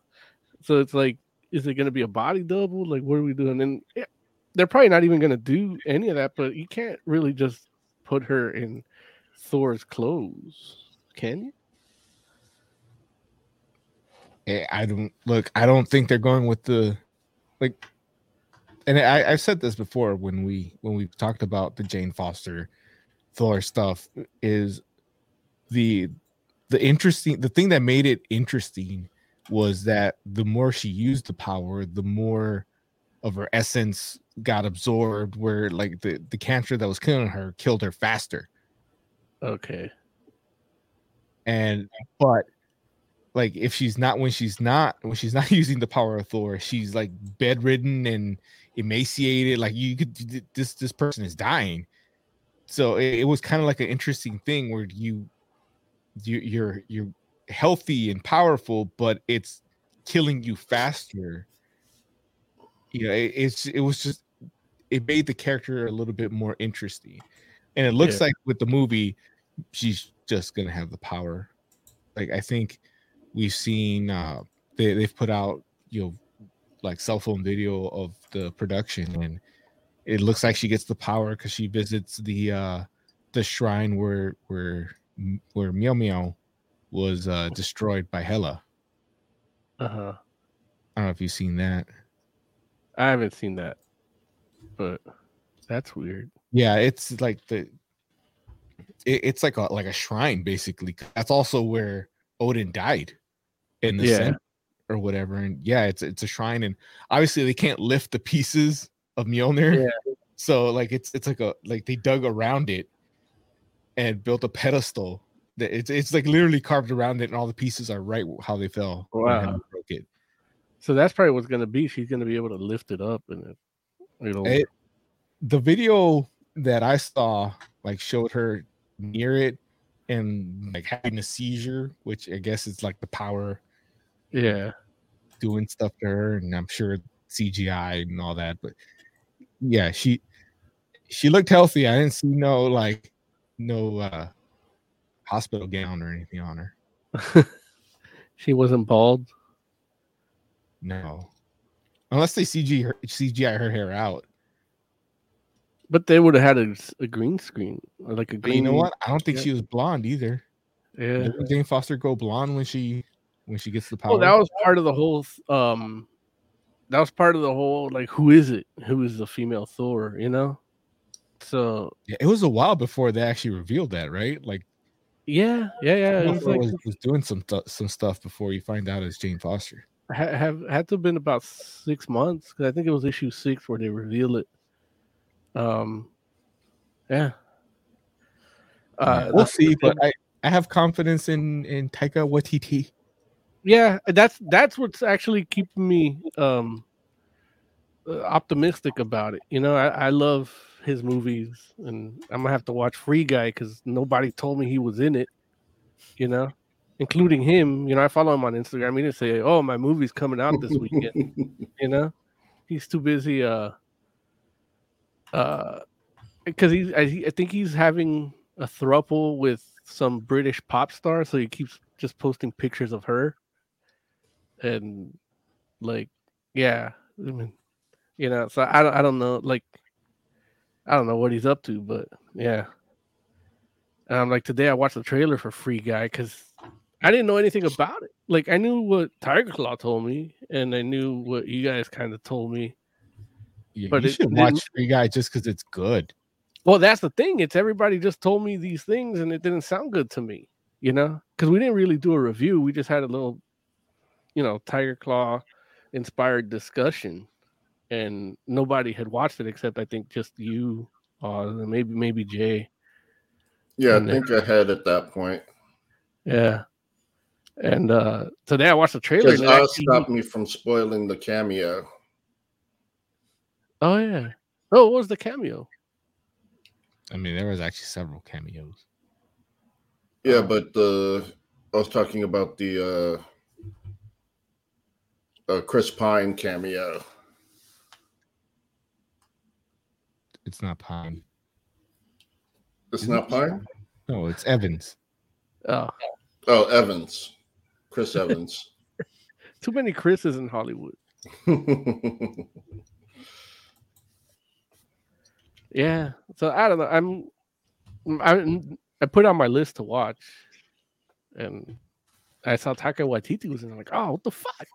S2: So it's like, is it going to be a body double? Like, what are we doing? And yeah, they're probably not even going to do any of that. But you can't really just put her in Thor's clothes, can you?
S4: Eh, I don't look I don't think they're going with the like and I, I've said this before when we when we talked about the Jane Foster Thor stuff is the the interesting the thing that made it interesting was that the more she used the power, the more of her essence got absorbed where like the the cancer that was killing her killed her faster
S2: Okay.
S4: and but like if she's not when she's not when she's (laughs) not using the power of thor she's like bedridden and emaciated like you could this this person is dying so it, it was kind of like an interesting thing where you you you're you're healthy and powerful but it's killing you faster. You know it, it's it was just it made the character a little bit more interesting. And it looks
S2: Yeah.
S4: like with the movie she's just gonna have the power. Like i think we've seen uh they, they've put out you know like cell phone video of the production and it looks like she gets the power because she visits the uh the shrine where where where meow meow was uh destroyed by hela
S2: Uh huh.
S4: i don't know if you've seen that
S2: I haven't seen that, but that's weird.
S4: yeah it's like the it, it's like a like a shrine basically that's also where odin died in the
S2: Yeah.
S4: center or whatever and yeah it's it's a shrine and obviously they can't lift the pieces of mjolnir
S2: Yeah.
S4: so like it's it's like a like they dug around it and built a pedestal that it's it's like literally carved around it and all the pieces are right how they fell
S2: Wow.
S4: Broke it
S2: So that's probably what's gonna be. She's gonna be able to lift it up and it, it'll.
S4: It- the video that I saw like showed her near it and like having a seizure, which I guess is like the power
S2: yeah.
S4: doing stuff to her, and I'm sure CGI and all that. But yeah, she she looked healthy. I didn't see no like no uh hospital gown or anything on her. (laughs)
S2: she wasn't bald.
S4: No. Unless they CG her CGI her hair out.
S2: But they would have had a, a green screen or like a
S4: But
S2: green.
S4: you know what? I don't think
S2: yeah.
S4: she was blonde either.
S2: Yeah.
S4: Didn't Jane Foster go blonde when she when she gets the power?
S2: Well, that was part of the whole. Um, that was part of the whole like, who is it? Who is the female Thor? You know. So
S4: Yeah, it was a while before they actually revealed that, right? Like,
S2: yeah, yeah, yeah. It's
S4: Foster
S2: like
S4: was, was doing some stu- some stuff before you find out it's Jane Foster.
S2: ha- have had to have been about six months because I think it was issue six where they reveal it. Um, yeah. Uh,
S4: we'll see, but I, I have confidence in in Taika Waititi.
S2: yeah, that's that's what's actually keeping me um uh, optimistic about it. You know, I, I love his movies, and I'm gonna have to watch Free Guy because nobody told me he was in it. You know, including him. You know, I follow him on Instagram. He didn't say, "Oh, my movie's coming out this weekend." (laughs) you know he's too busy uh uh because he's I, he- I think he's having a thruple with some british pop star so he keeps just posting pictures of her and like yeah I mean, you know so I, don't- I don't know like i don't know what he's up to but yeah and i'm like today i watched the trailer for free guy because I didn't know anything about it. Like I knew what Tiger Claw told me, and I knew what you guys kind of told me.
S4: Yeah,
S2: But
S4: you
S2: it
S4: should watch Free Guy just because it's good.
S2: Well, that's the thing. It's everybody just told me these things, and it didn't sound good to me. You know, because we didn't really do a review. We just had a little, you know, Tiger Claw inspired discussion, and nobody had watched it except I think just you, uh, maybe maybe Jay.
S3: Yeah, I
S2: And then-
S3: think I had at that point.
S2: Yeah. And uh today I watched the trailer.
S3: Because
S2: And it
S3: I
S2: actually-
S3: stopped me from spoiling the cameo.
S2: oh yeah. Oh, what was the cameo?
S4: I mean, there was actually several cameos.
S3: Yeah,
S2: Oh.
S3: but uh, I was talking about the uh, uh, Chris Pine cameo.
S4: It's not Pine.
S3: It's not Pine.
S4: No, it's Evans.
S2: Oh,
S3: Oh, Evans, Chris (laughs) Evans.
S2: too many Chris's in Hollywood. (laughs) Yeah. So I don't know. I'm I I put on my list to watch and I saw Taika Waititi was in. I'm like, oh, what the fuck?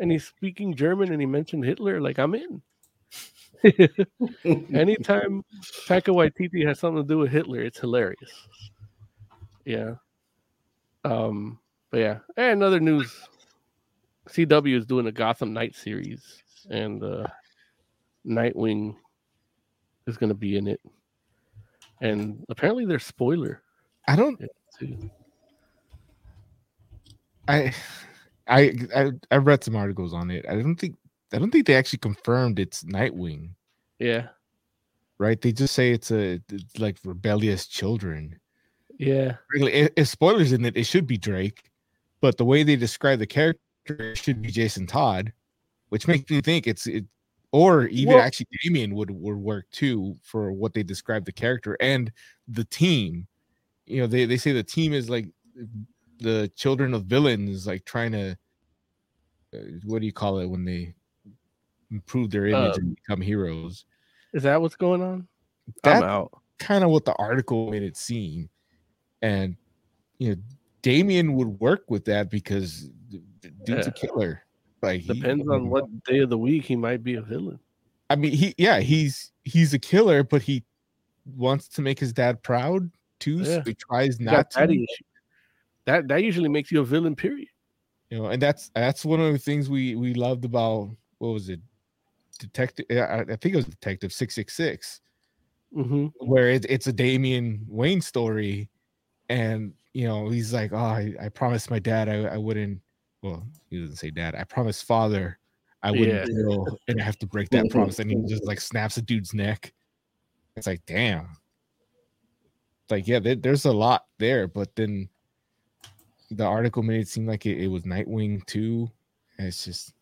S2: And he's speaking German and he mentioned Hitler. Like, I'm in. (laughs) Anytime Taika Waititi has something to do with Hitler, it's hilarious. Yeah. Um. But yeah. And other news. CW is doing a Gotham Knight series, and uh, Nightwing is going to be in it. And apparently, there's spoiler
S4: I don't. I, I, I, I read some articles on it. I don't think. I don't think they actually confirmed it's Nightwing,
S2: Yeah.
S4: right? They just say it's a it's like rebellious children.
S2: Yeah.
S4: Really, if, spoilers in it, it should be Drake, but the way they describe the character should be Jason Todd, which makes me think it's it, or even
S2: Well-
S4: actually Damian would would work too for what they describe the character and the team. You know, they they say the team is like the children of villains, like trying to uh, what do you call it when they improve their image uh, and become heroes?
S2: Is that what's going on?
S4: That-
S2: I'm out.
S4: kind of what the article made it seem. And you know, Damian would work with that because the the dude's a killer. Like he-
S2: Depends on what day of the week he might be a villain.
S4: I mean, he yeah, he's he's a killer, but he wants to make his dad proud too. So he tries
S2: He
S4: not to.
S2: issue. That that usually makes you a villain. Period.
S4: You know, and that's that's one of the things we we loved about what was it, Detective? I, think it was Detective Six Six Six.
S2: hmm
S4: where it, it's a Damian Wayne story, and you know he's like, "Oh, I, I promised my dad I, I wouldn't." Well, he doesn't say dad. I promised father I wouldn't
S2: Yeah.
S4: kill, and I have to break that (laughs) promise. And he just like snaps a dude's neck. It's like, damn. Like, yeah, there, there's a lot there, but then the article made it seem like it, it was Nightwing too. And it's just,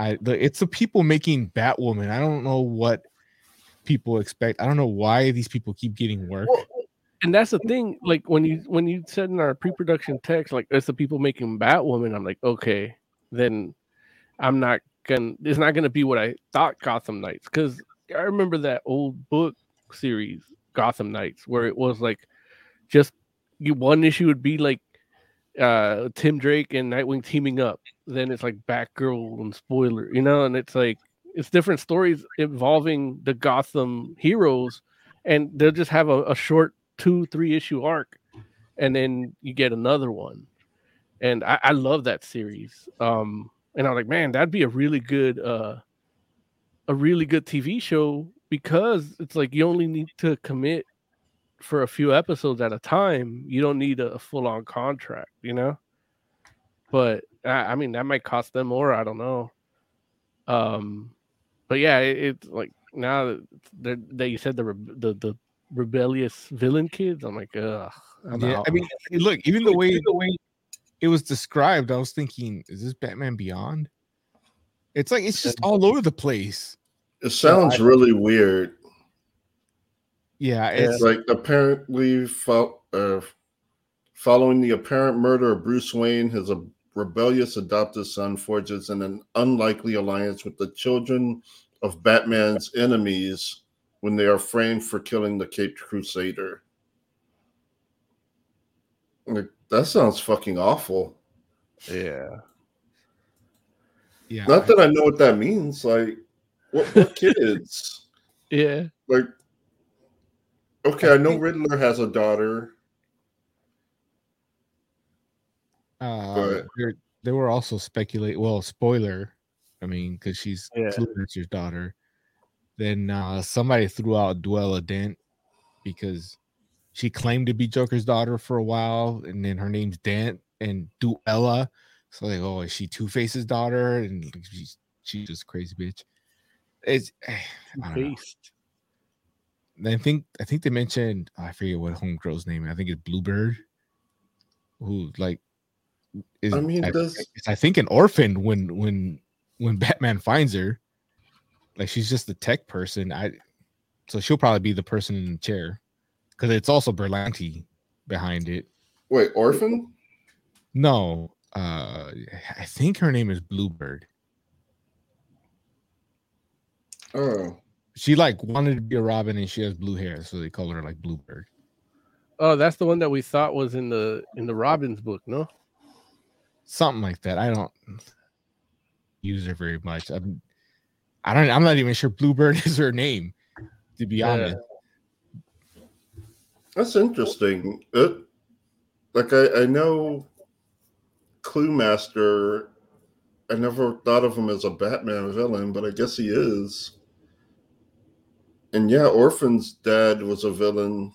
S4: I it's the people making Batwoman. I don't know what people expect. I don't know why these people keep getting work.
S2: Well, and that's the thing. Like when you when you said in our pre-production text, like it's the people making Batwoman. I'm like, okay, then I'm not gonna. It's not gonna be what I thought Gotham Knights because I remember that old book series Gotham Knights where it was like just you one issue would be like uh Tim Drake and Nightwing teaming up. Then it's like Batgirl and spoiler, you know, and it's like it's different stories involving the Gotham heroes, and they'll just have a, a short two, three issue arc, and then you get another one. And I, I love that series. Um, and I'm like, man, that'd be a really good uh a really good TV show because it's like you only need to commit for a few episodes at a time. You don't need a, full on contract, you know. But I, I mean, that might cost them more. I don't know. Um, but yeah, it, it's like now that, that that you said the re- the the rebellious villain kids, I'm like, ugh. I'm
S4: Yeah,
S2: out.
S4: I mean, look, even the way the way it was described, I was thinking, is this Batman Beyond? It's like it's just all over the place.
S3: It sounds really weird.
S4: Yeah,
S3: It's
S4: it's
S3: like apparently fo- uh, following the apparent murder of Bruce Wayne, his a rebellious adopted son forges an unlikely alliance with the children of Batman's enemies when they are framed for killing the Caped Crusader. Like, that sounds fucking awful.
S2: yeah.
S4: yeah.
S3: Not that I know what that means. Like, what, what (laughs) kids?
S2: Yeah.
S3: Like, okay, I know
S4: think-
S3: Riddler has a daughter.
S4: Uh,
S3: But-
S4: there, there were also speculate. Well, spoiler. I mean, because she's
S2: Yeah.
S4: Luthor's daughter. Then uh, somebody threw out Duella Dent because she claimed to be Joker's daughter for a while, and then her name's Dent and Duella. So like, oh, is she Two Face's daughter? And she's she's just crazy bitch. It's (sighs) I don't know.
S2: Based.
S4: I think I think they mentioned I forget what homegirl's name. I think it's Bluebird, who like is
S3: I mean,
S4: I,
S3: does
S4: I think an orphan when when when Batman finds her. Like she's just the tech person. I so she'll probably be the person in the chair because it's also Berlanti behind it.
S3: wait, orphan?
S4: No, uh I think her name is Bluebird.
S3: Oh,
S4: She like wanted to be a Robin and she has blue hair, so they call her like Bluebird.
S2: Oh, that's the one that we thought was in the in the Robin's book, no?
S4: something like that. I don't use her very much. I'm, I don't. I'm not even sure Bluebird (laughs) is her name. To be
S2: Yeah.
S4: honest,
S3: That's interesting. It, like I, I know Cluemaster. I never thought of him as a Batman villain, but I guess he is. And yeah, Orphan's dad was a villain,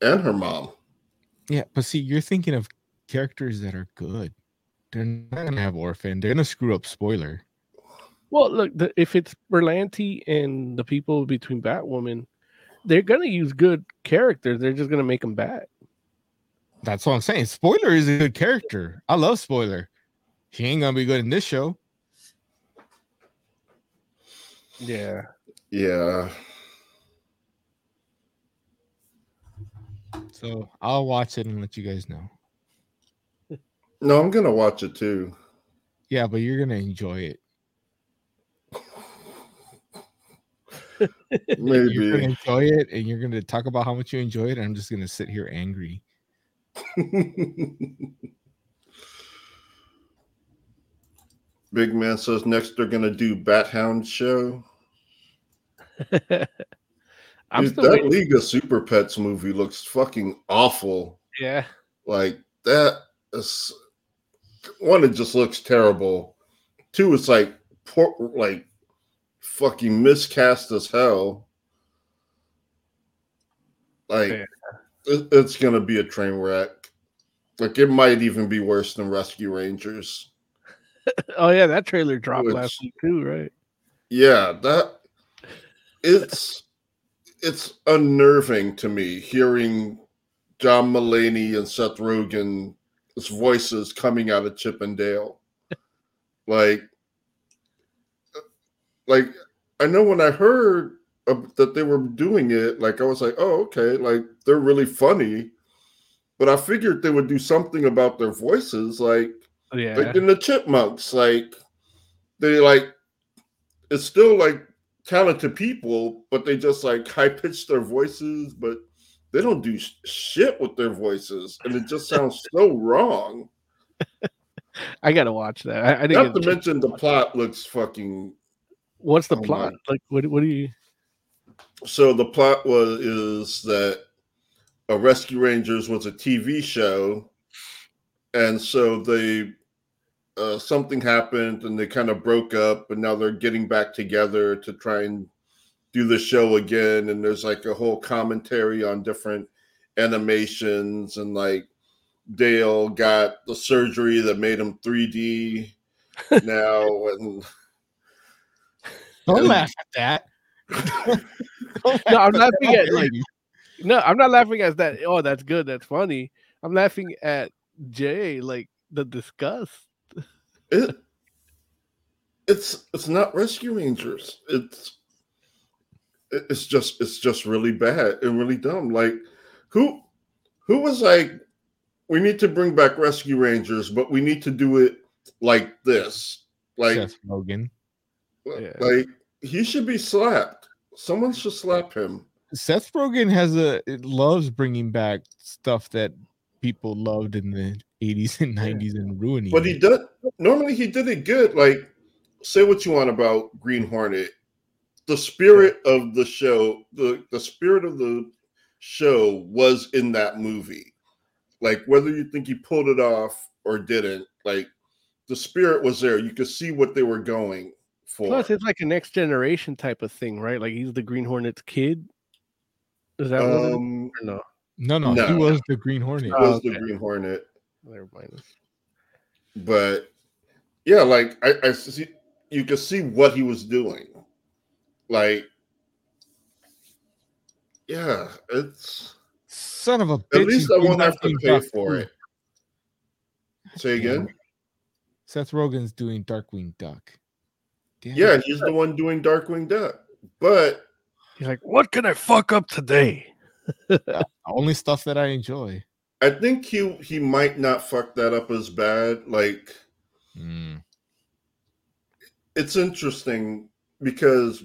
S3: and her mom.
S4: yeah. But see, you're thinking of characters that are good. They're not gonna have orphan. They're gonna screw up. Spoiler.
S2: Well, look, the, if it's Berlanti and the people between Batwoman, they're gonna use good characters. They're just gonna make them bad.
S4: That's what I'm saying. Spoiler is a good character. I love Spoiler. He ain't gonna be good in this show.
S2: Yeah.
S3: Yeah,
S4: So I'll watch it and let you guys know.
S3: no, I'm gonna watch it too.
S4: Yeah, but you're gonna enjoy it. Maybe (laughs) You're gonna enjoy it, and you're gonna talk about how much you enjoy it. And I'm just gonna sit here angry. (laughs)
S3: Big man says next they're gonna do Bat Hound show. (laughs)
S2: I'm
S3: Dude, that
S2: waiting.
S3: League of Super Pets movie looks fucking awful.
S2: Yeah.
S3: Like that is one, it just looks terrible. Two, it's like poor, like fucking miscast as hell. Like
S2: Yeah.
S3: it- it's gonna be a train wreck. Like it might even be worse than Rescue Rangers. (laughs)
S2: Oh yeah, that trailer dropped
S3: Which-
S2: last week too, right?
S3: Yeah, that it's it's unnerving to me hearing John Mulaney and Seth Rogen's voices coming out of Chip 'n Dale. like, like I know when I heard that they were doing it, like I was like, oh, okay, like they're really funny. But I figured they would do something about their voices, like
S2: Yeah.
S3: like in the chipmunks like they like it's still like talented people but they just like high pitch their voices but they don't do sh- shit with their voices and it just sounds so wrong (laughs)
S2: I gotta watch that. I, I didn't
S3: not to mention the plot looks fucking
S2: What's the
S3: Oh,
S2: plot?
S3: my.
S2: Like, what? What do you?
S3: so the plot was is that a rescue rangers was a tv show and so they uh, something happened and they kind of broke up and now they're getting back together to try and do the show again and there's like a whole commentary on different animations and like dale got the surgery that made him 3d (laughs) now and
S4: Don't
S3: And-
S4: laugh at that. (laughs)
S2: No, I'm laughing at like. No, I'm not laughing at that. Oh, that's good. That's funny. I'm laughing at Jay, like the disgust.
S3: It it's it's not rescue rangers. It's it's just it's just really bad and really dumb. Like who who was like we need to bring back rescue rangers but we need to do it like this. Like
S4: Seth Rogen.
S2: Yeah.
S3: like he should be slapped. Someone should slap him.
S4: Seth Rogen has a loves bringing back stuff that people loved in the 80s and 90s and ruining.
S3: but he
S4: it.
S3: did normally he did it good like say what you want about green hornet the spirit of the show the the spirit of the show was in that movie like whether you think he pulled it off or didn't like the spirit was there you could see what they were going for
S2: Plus, it's like a next generation type of thing, right? Like he's the Green Hornet's kid. Is that what it is?
S3: um
S2: Or no?
S4: no, no, he was the Green Hornet.
S3: it was the
S2: okay.
S3: green hornet
S2: Never mind.
S3: but yeah like i i see you could see what he was doing like yeah it's
S4: Son of a bitch.
S3: At least I won't have to pay
S4: Duck
S3: for
S4: too.
S3: it. Say again.
S4: Seth Rogen's doing Darkwing Duck. Damn
S3: Yeah,
S4: it.
S3: he's the one doing Darkwing Duck. But
S2: He's like, what can I fuck up today? (laughs)
S4: Only stuff that I enjoy.
S3: I think he he might not fuck that up as bad. Like
S4: Mm.
S3: it's interesting because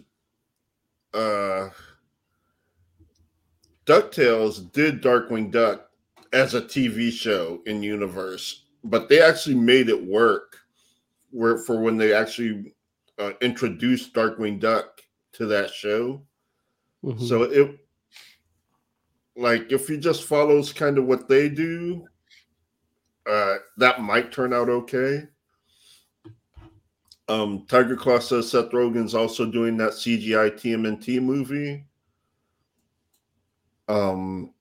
S3: uh DuckTales did Darkwing Duck as a TV show in universe, but they actually made it work where for when they actually uh, introduced Darkwing Duck to that show.
S2: Mhm.
S3: So it like if he just follows kind of what they do, uh, that might turn out okay. Um, Tiger Claw says Seth Rogen's also doing that CGI TMNT movie. Um,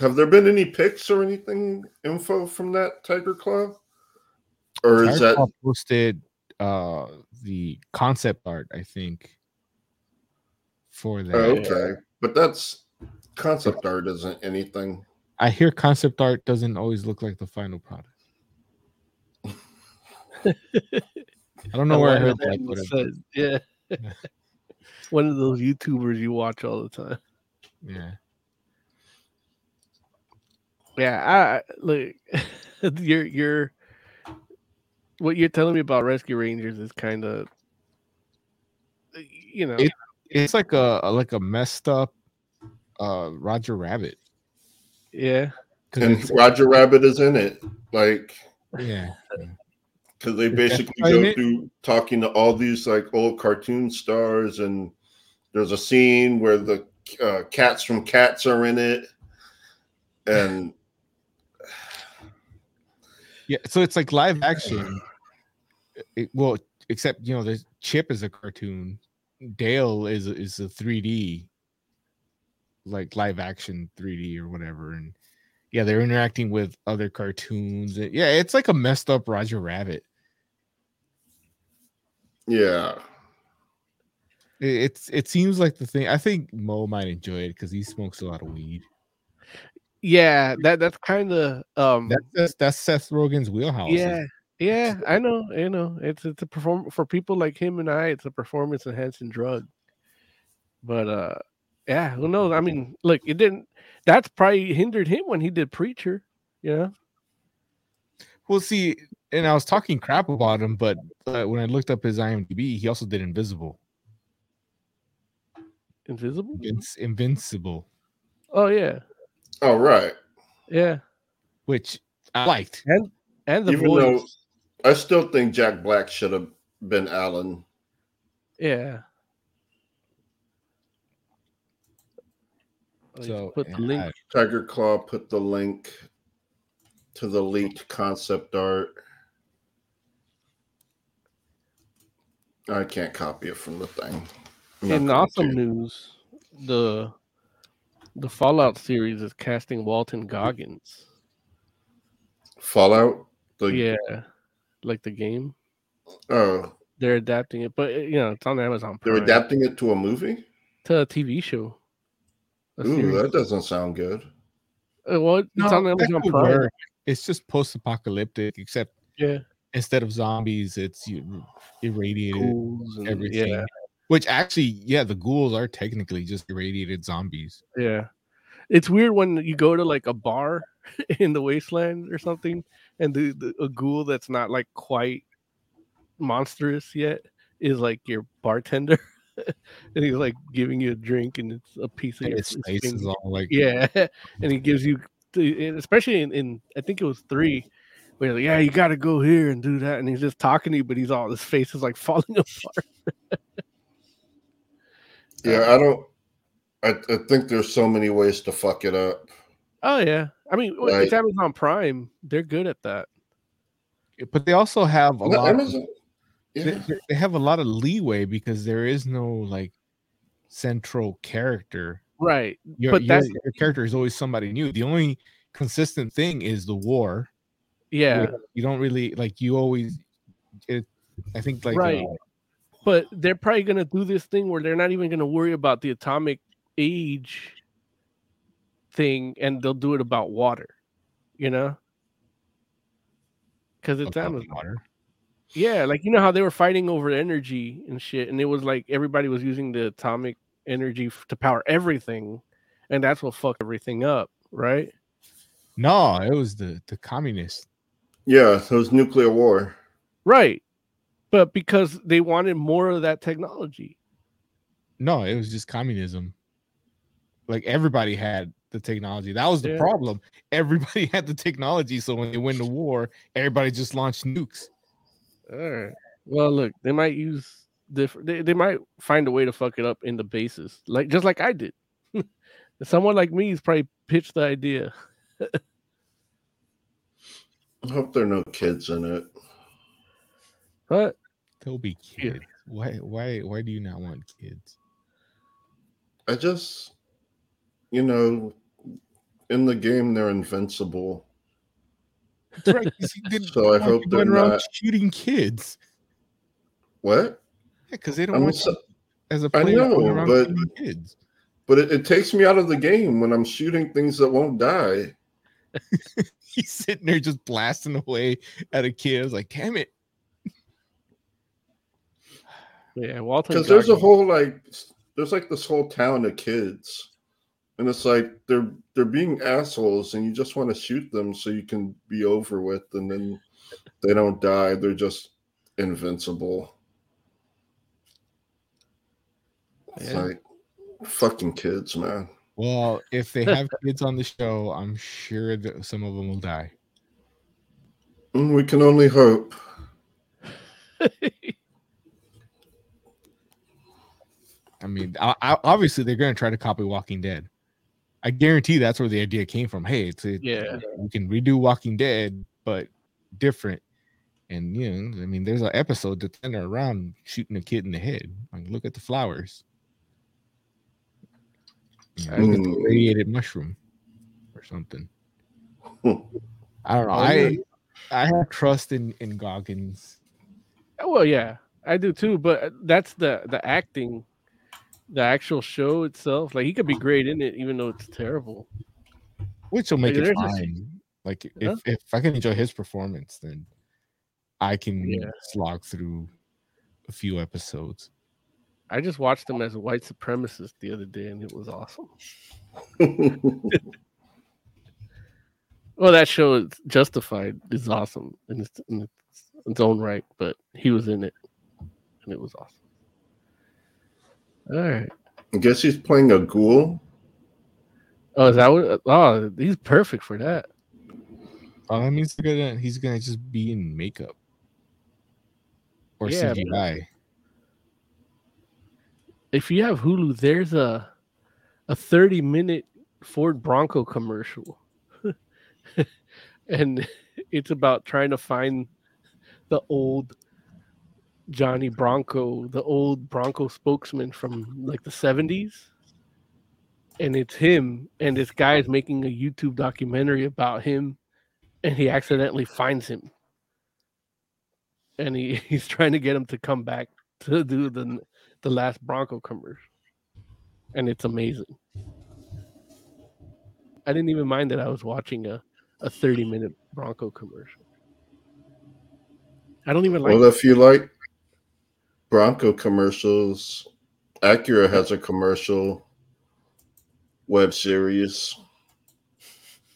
S3: have there been any pics or anything info from that Tiger Claw? Or is that
S4: Claw posted uh the concept art, I think, for that.
S3: oh, okay? But that's concept art isn't anything.
S4: I hear concept art doesn't always look like the final product. I don't know where I heard
S2: of
S4: that.
S2: them
S4: But
S2: yeah. (laughs) One of those YouTubers you watch all the time.
S4: yeah.
S2: Yeah, I look. (laughs) you're you're what you're telling me about Rescue Rangers is kind of, you know,
S4: It- It's like a a- like a messed up uh Roger Rabbit.
S2: Yeah.
S3: And
S4: it's-
S3: Roger Rabbit is in it. Like
S4: yeah.
S3: because they basically go through talking to all these like old cartoon stars and there's a scene where the uh, cats from cats are in it and
S4: Yeah, so it's like live action. It, well, except you know, there's Chip is a cartoon. Dale is is a 3D, like live action 3D or whatever, and yeah, they're interacting with other cartoons. Yeah, it's like a messed up Roger Rabbit.
S3: yeah
S4: It, it's it seems like the thing. I think Mo might enjoy it because he smokes a lot of weed.
S2: yeah. That that's kind of um,
S4: That's that's, that's Seth Rogen's wheelhouse.
S2: yeah, yeah. I know, you know. It's it's a perform for people like him and I. It's a performance enhancing drug. But uh, yeah, who knows? I mean, look, it didn't. That's probably hindered him when he did Preacher. You know,
S4: Well, see, and I was talking crap about him, but uh, when I looked up his IMDb, he also did Invisible,
S2: Invisible.
S4: Invinci- Invincible,
S2: Oh yeah,
S3: all right
S2: yeah.
S4: which I liked.
S2: And the
S3: even
S2: voice.
S3: though i still think jack black should have been alan
S2: Yeah. Oh, you
S4: So
S2: put the link.
S4: I-
S3: tiger claw put the link to the leaked concept art i can't copy it from the thing I'm not
S2: In awesome
S3: to.
S2: news, the the Fallout series is casting Walton Goggins.
S3: fallout the
S2: Yeah, like the game.
S3: oh
S2: They're adapting it, but you know it's on Amazon Prime.
S3: they're adapting it to a movie
S2: to a TV show. A
S3: Ooh, that doesn't sound good.
S2: Uh, well, it's
S4: No,
S2: on Amazon Prime.
S4: work. It's just post-apocalyptic, except
S2: Yeah,
S4: instead of zombies, it's you- irradiated
S2: ghouls and
S4: everything.
S2: yeah,
S4: Which actually, yeah, the ghouls are technically just irradiated zombies.
S2: yeah. It's weird when you go to like a bar (laughs) in the wasteland or something, and the, the a ghoul that's not like quite monstrous yet is like your bartender, (laughs) (laughs) and he's like giving you a drink, and it's a piece of
S4: And
S2: your his
S4: face is all like,
S2: Yeah, (laughs) and he gives you, especially in, in I think it was three, where like, yeah, you got to go here and do that, and he's just talking to you, but he's all his face is like (laughs) falling apart.
S3: Yeah, I don't. I, I think there's so many ways to fuck it up.
S2: Oh yeah, I mean well, it's Amazon Prime; they're good at that.
S4: but they also have a
S3: No,
S4: lot. Of,
S3: Amazon-
S4: they,
S3: yeah.
S4: they- they have a lot of leeway because there is no like central character.
S2: Right,
S4: Your,
S2: but
S4: your,
S2: that's
S4: your character is always somebody new. The only consistent thing is the war.
S2: yeah,
S4: You- don't really like. You always, it. I think like
S2: Right.
S4: uh,
S2: but they're probably gonna do this thing where they're not even gonna worry about the atomic age thing, and they'll do it about water. You know, because it's Amazon.
S4: water.
S2: Yeah, like you know how they were fighting over energy and shit, and it was like everybody was using the atomic energy f- to power everything, and that's what fucked everything up, right?
S4: No, it was the the communist.
S3: Yeah, it was nuclear war.
S2: Right. But because they wanted more of that technology.
S4: No, it was just communism. Like everybody had the technology. That was the
S2: Yeah.
S4: problem. (laughs) Everybody had the technology, so when they win the war, everybody just launched nukes.
S2: All right. Well, look, they might use different. They, they might find a way to fuck it up in the basis, like just like I did. (laughs) Someone like me is probably pitched the idea. (laughs)
S3: I hope there are no kids in it.
S2: But
S4: There'll be
S2: Yeah.
S4: kids. Why? Why? Why do you not want kids?
S3: I just, you know, in the game they're invincible.
S4: That's right. 'cause he didn't
S3: So I hope they're
S4: around
S3: not-
S4: shooting kids.
S3: What?
S4: Yeah, because they don't
S3: I'm
S4: want
S3: so-
S4: you as a player going
S3: know,
S4: around
S3: but-
S4: shooting kids.
S3: But it, it takes me out of the game when I'm shooting things that won't die. (laughs)
S4: He's sitting there just blasting away at a kid. I was like, damn it.
S2: yeah, Walton.
S3: Because there's a whole like, there's like this whole town of kids, and it's like they're they're being assholes, and you just want to shoot them so you can be over with, and then they don't die. They're just invincible. It's
S2: Yeah.
S3: like fucking kids, man.
S4: Well, if they have (laughs) kids on the show, I'm sure that some of them will die.
S3: Mm, We can only hope. (laughs) (laughs)
S4: I mean, I, I, obviously they're going to try to copy Walking Dead. I guarantee that's where the idea came from. Hey, it's a,
S2: Yeah.
S4: we can redo Walking Dead, but different. And you know, I mean, there's an episode that's centered around shooting a kid in the head. Like, look at the flowers. You know, look at the
S3: Mm.
S4: radiated mushroom or something. (laughs) I don't know.
S2: Oh, yeah.
S4: I I have trust in in Goggins.
S2: Well, yeah, I do too. But that's the the acting, the actual show itself. Like he could be great in it, even though it's terrible.
S4: which will make
S2: Like,
S4: it fine. Like
S2: Yeah.
S4: if if I can enjoy his performance, then I can
S2: Yeah.
S4: slog through a few episodes.
S2: I just watched him as a white supremacist the other day, and it was awesome. (laughs) Well, that show is Justified is awesome in its, in its, its own right, but he was in it, and it was awesome. All right.
S3: I guess he's playing a ghoul.
S2: Oh, is that what? Oh, he's perfect for that.
S4: Um, oh, that means they're gonna he's gonna just be in makeup or
S2: Yeah, but-
S4: CGI.
S2: If you have Hulu, there's a a 30 minute Ford Bronco commercial. (laughs) and it's about trying to find the old Johnny Bronco, the old Bronco spokesman from like the 70s. And it's him, and this guy is making a YouTube documentary about him, and he accidentally finds him. And he, (laughs) he's trying to get him to come back to do the the last Bronco commercial. And it's amazing. I didn't even mind that I was watching a, a 30 minute Bronco commercial. I don't even like
S3: Well, if you like Bronco commercials, Acura has a commercial web series.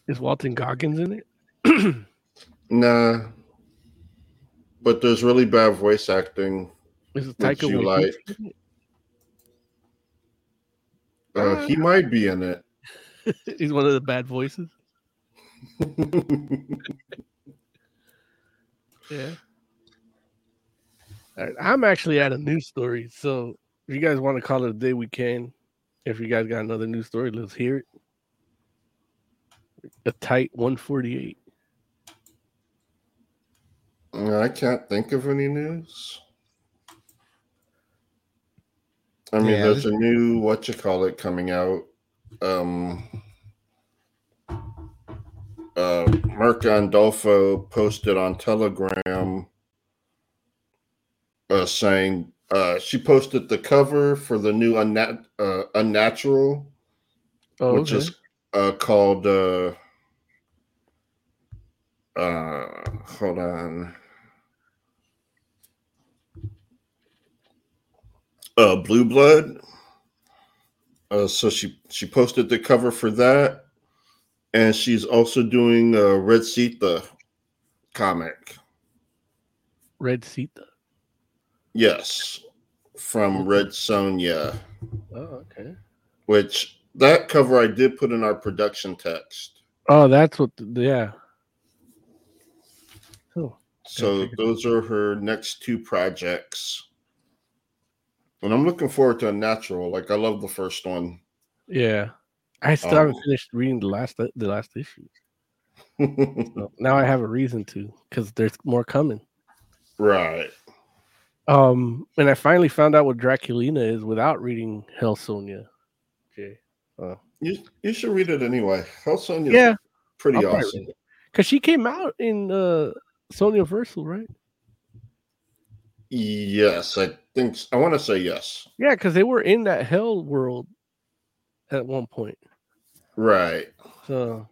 S2: is Walton Goggins in it? (clears throat)
S3: Nah, but there's really bad voice acting.
S2: Is it Taika
S3: you like-
S2: in
S3: Uh, he might be in it? (laughs)
S2: He's one of the bad voices. (laughs) Yeah. All right. I'm actually at a news story. So if you guys want to call it a day, we can. If you guys got another news story, let's hear it. A tight 148.
S3: I can't think of any news. I mean,
S4: Yeah,
S3: there's
S4: this-
S3: a new what you call it coming out. Um, uh, Mirka Andolfo posted on Telegram uh, saying uh, she posted the cover for the new Unnat- uh, Unnatural,
S2: Oh,
S3: which
S2: okay.
S3: is uh, called. Uh, uh, hold on. uh blue blood uh so she she posted the cover for that and she's also doing a red Sitha comic
S2: Red Sitha.
S3: Yes from red sonja
S2: Oh, okay.
S3: which that cover i did put in our production text
S2: Oh, that's what. The, yeah. Oh,
S3: so those are her next two projects and I'm looking forward to Unnatural. Like I love the first one.
S2: Yeah, I still
S3: Um,
S2: haven't finished reading the last the last issue. (laughs) So now I have a reason to because there's more coming.
S3: right.
S2: Um, and I finally found out what Draculina is without reading Hell Sonja. Jay,
S3: You you should read it anyway. Hell Sonja's
S2: yeah,
S3: pretty
S2: I'll
S3: awesome.
S2: because she came out in uh Sonjaversal, right?
S3: Yes, I think I want to say yes.
S2: Yeah, because they were in that Hell world at one point.
S3: Right.
S2: So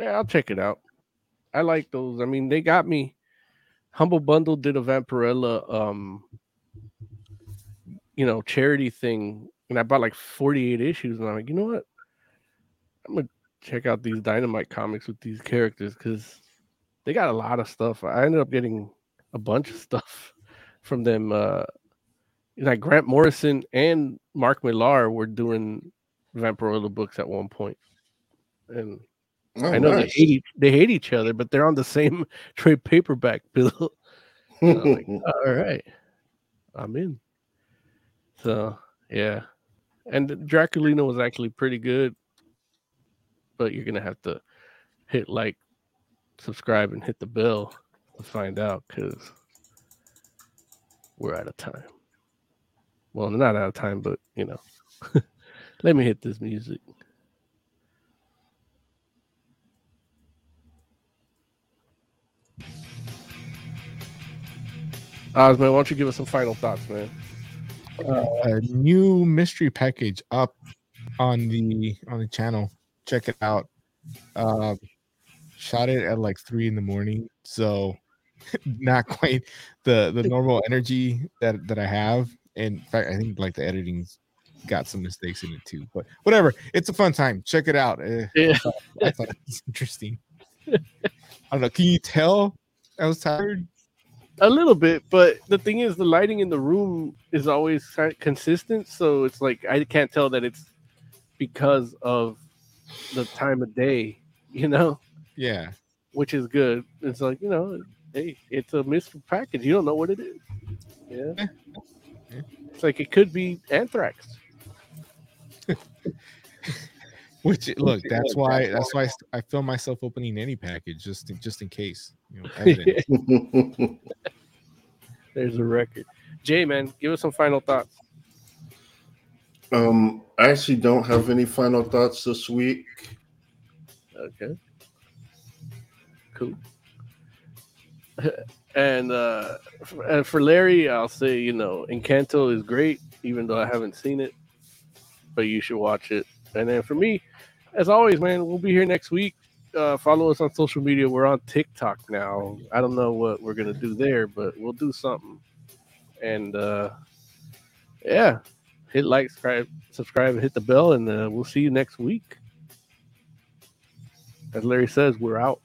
S2: yeah, I'll check it out. I like those. I mean, they got me. Humble Bundle did a Vampirella um you know charity thing, and I bought like 48 issues, and I'm like, you know what? I'm gonna check out these dynamite comics with these characters because they got a lot of stuff. I ended up getting a bunch of stuff (laughs) from them. Uh like Grant Morrison and Mark Millar were doing Vampirella books at one point. And
S3: Oh,
S2: I know
S3: nice.
S2: they hate each, they hate each other, but they're on the same (laughs) trade paperback (laughs) bill. Like, (laughs) all right, I'm in. So yeah, and Draculina was actually pretty good, but you're gonna have to hit like, subscribe, and hit the bell to find out because we're out of time. Well, not out of time, but you know, let me hit this music. Oz, man, why don't you give us some final thoughts, man?
S4: a new mystery package up on the on the channel. Check it out. Uh, shot it at like three in the morning, so (laughs) not quite the the (laughs) normal energy that that I have. In fact, I think like the editing's got some mistakes in it too. But whatever, it's a fun time. Check it out. Uh,
S2: Yeah.
S4: I thought, I thought it was interesting. (laughs) I don't know. Can you tell I was tired?
S2: A little bit, but the thing is, the lighting in the room is always consistent. So it's like I can't tell that it's because of the time of day, (laughs) you know,
S4: Yeah.
S2: which is good. It's like you know, hey, it's a mystery package. You don't know what it is. Yeah,
S4: Yeah. Yeah.
S2: it's like it could be anthrax. (laughs)
S4: Which look, that's why that's why I st- I film myself opening any package just in, just in case. You know. (laughs)
S2: There's a record. Jay, man, give us some final thoughts.
S3: um, I actually don't have any final thoughts this week.
S2: Okay. Cool. (laughs) and uh for, and for Larry, I'll say, you know, Encanto is great, even though I haven't seen it, but you should watch it. And then for me, as always, man, we'll be here next week. Uh, follow us on social media. We're on TikTok now. I don't know what we're gonna do there, but we'll do something. And uh yeah, hit like, subscribe, subscribe, hit the bell, and uh, we'll see you next week. As Larry says, we're out.